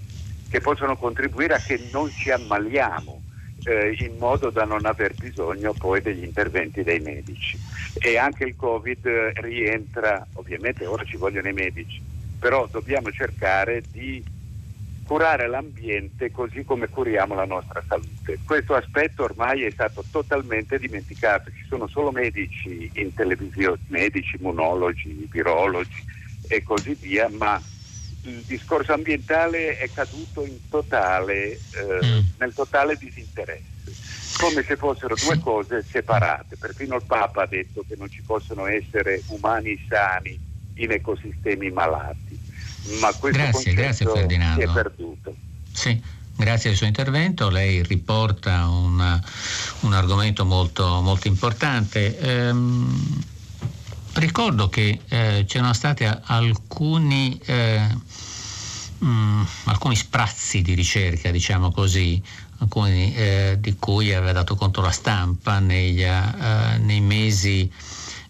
S9: che possono contribuire a che non ci ammaliamo eh, in modo da non aver bisogno poi degli interventi dei medici. E anche il Covid eh, rientra, ovviamente ora ci vogliono i medici, però dobbiamo cercare di curare l'ambiente così come curiamo la nostra salute. Questo aspetto ormai è stato totalmente dimenticato, ci sono solo medici in televisione, medici, immunologi, virologi e così via, ma il discorso ambientale è caduto in totale, eh,
S2: Mm.
S9: nel totale disinteresse.
S5: come se fossero due cose separate. Perfino il Papa ha detto che non ci possono essere umani sani in ecosistemi malati. Ma questo
S2: grazie, grazie Ferdinando.
S5: è perduto.
S2: Sì. Grazie del suo intervento, lei riporta un, un argomento molto, molto importante. Ehm, ricordo che eh, c'erano stati alcuni, eh, mh, mm, alcuni, sprazzi di ricerca, diciamo così, alcuni eh, di cui aveva dato conto la stampa negli, eh, nei mesi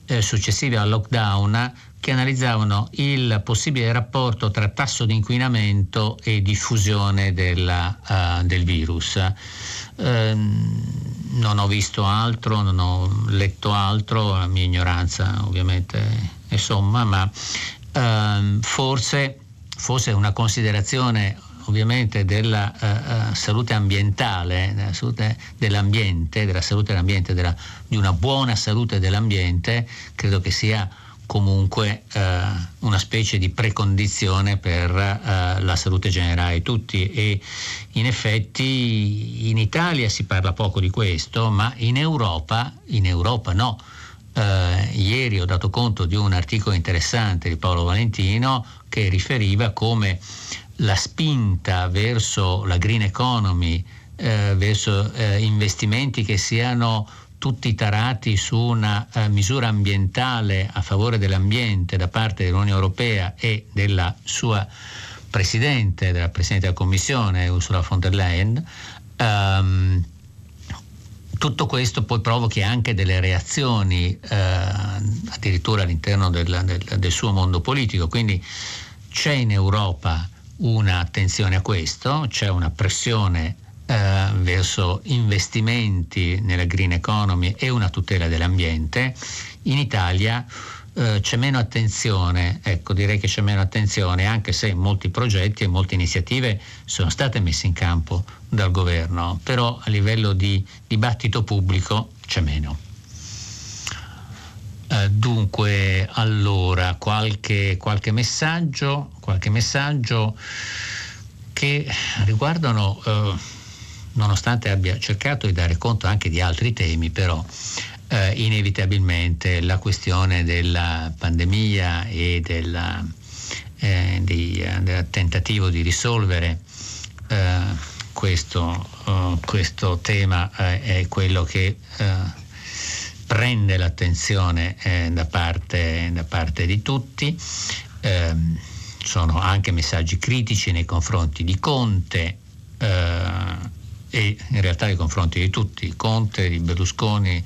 S2: eh, successivi al lockdown che analizzavano il possibile rapporto tra tasso di inquinamento e diffusione della, uh, del virus. Uh, non ho visto altro, non ho letto altro, la mia ignoranza ovviamente è somma, ma uh, forse, forse una considerazione ovviamente della uh, salute ambientale, della salute dell'ambiente, della salute dell'ambiente, della, di una buona salute dell'ambiente, credo che sia comunque eh, una specie di precondizione per eh, la salute generale di tutti e in effetti in Italia si parla poco di questo, ma in Europa, in Europa no. Eh, ieri ho dato conto di un articolo interessante di Paolo Valentino che riferiva come la spinta verso la green economy, eh, verso eh, investimenti che siano tutti tarati su una uh, misura ambientale a favore dell'ambiente da parte dell'Unione Europea e della sua Presidente, della Presidente della Commissione, Ursula von der Leyen, um, tutto questo poi provochi anche delle reazioni uh, addirittura all'interno del, del, del suo mondo politico. Quindi c'è in Europa un'attenzione a questo, c'è una pressione eh, verso investimenti nella green economy e una tutela dell'ambiente, in Italia eh, c'è meno attenzione, ecco direi che c'è meno attenzione anche se molti progetti e molte iniziative sono state messe in campo dal governo, però a livello di dibattito pubblico c'è meno. Eh, dunque, allora, qualche, qualche, messaggio, qualche messaggio che riguardano eh, nonostante abbia cercato di dare conto anche di altri temi, però eh, inevitabilmente la questione della pandemia e della, eh, di, eh, del tentativo di risolvere eh, questo, uh, questo, tema eh, è quello che prende l'attenzione da parte, da, parte, di tutti. Ehm, sono anche messaggi critici nei confronti di Conte, e in realtà nei confronti di tutti, Conte, di Berlusconi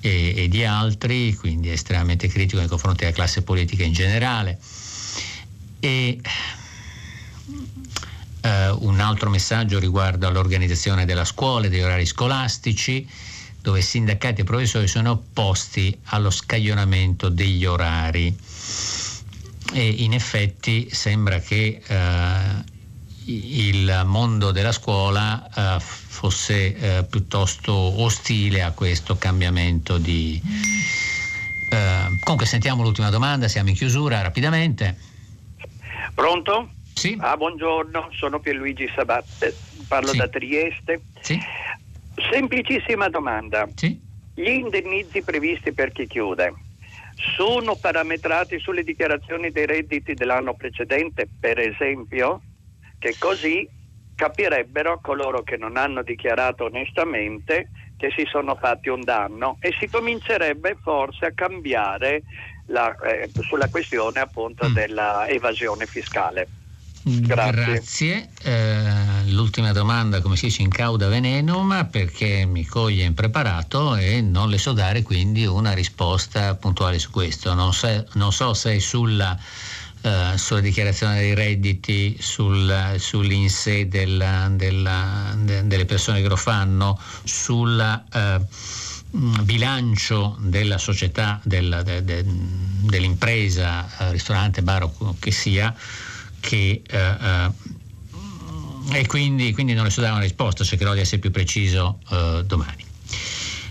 S2: e, e di altri, quindi estremamente critico nei confronti della classe politica in generale. E Uh, un altro messaggio riguarda l'organizzazione della scuola e degli orari scolastici, dove sindacati e professori sono opposti allo scaglionamento degli orari. E in effetti sembra che uh, il mondo della scuola uh, fosse eh, piuttosto ostile a questo cambiamento di... Eh, comunque sentiamo l'ultima domanda, siamo in chiusura rapidamente.
S10: Pronto?
S2: Sì.
S10: Ah, buongiorno, sono Pierluigi Sabatte, parlo
S2: sì.
S10: da Trieste.
S2: Sì.
S10: Semplicissima domanda.
S2: Sì.
S10: Gli indennizi previsti per chi chiude sono parametrati sulle dichiarazioni dei redditi dell'anno precedente, per esempio? Che così capirebbero coloro che non hanno dichiarato onestamente che si sono fatti un danno e si comincerebbe forse a cambiare la, eh, sulla questione appunto mm. dell'evasione fiscale.
S2: Grazie. Grazie. Eh, l'ultima domanda, come si dice, in cauda venenum perché mi coglie impreparato e non le so dare quindi una risposta puntuale su questo. Non, se, non so se è sulla eh, sulla dichiarazione dei redditi, sul, sull'inse della, della, de, delle persone che lo fanno, sul eh, bilancio della società, della, de, de, dell'impresa, eh, ristorante, bar o che sia, che, eh, eh, e quindi, quindi, non le so dare una risposta, cercherò di essere più preciso domani.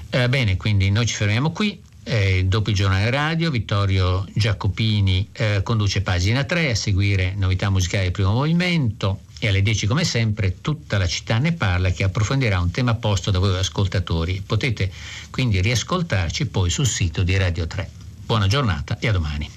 S2: bene, quindi noi ci fermiamo qui. Eh, dopo il giornale radio, Vittorio Giacopini eh, conduce pagina 3, a seguire novità musicali del primo movimento e alle 10 come sempre tutta la città ne parla che approfondirà un tema posto da voi ascoltatori. Potete quindi riascoltarci poi sul sito di Radio 3. Buona giornata e a domani.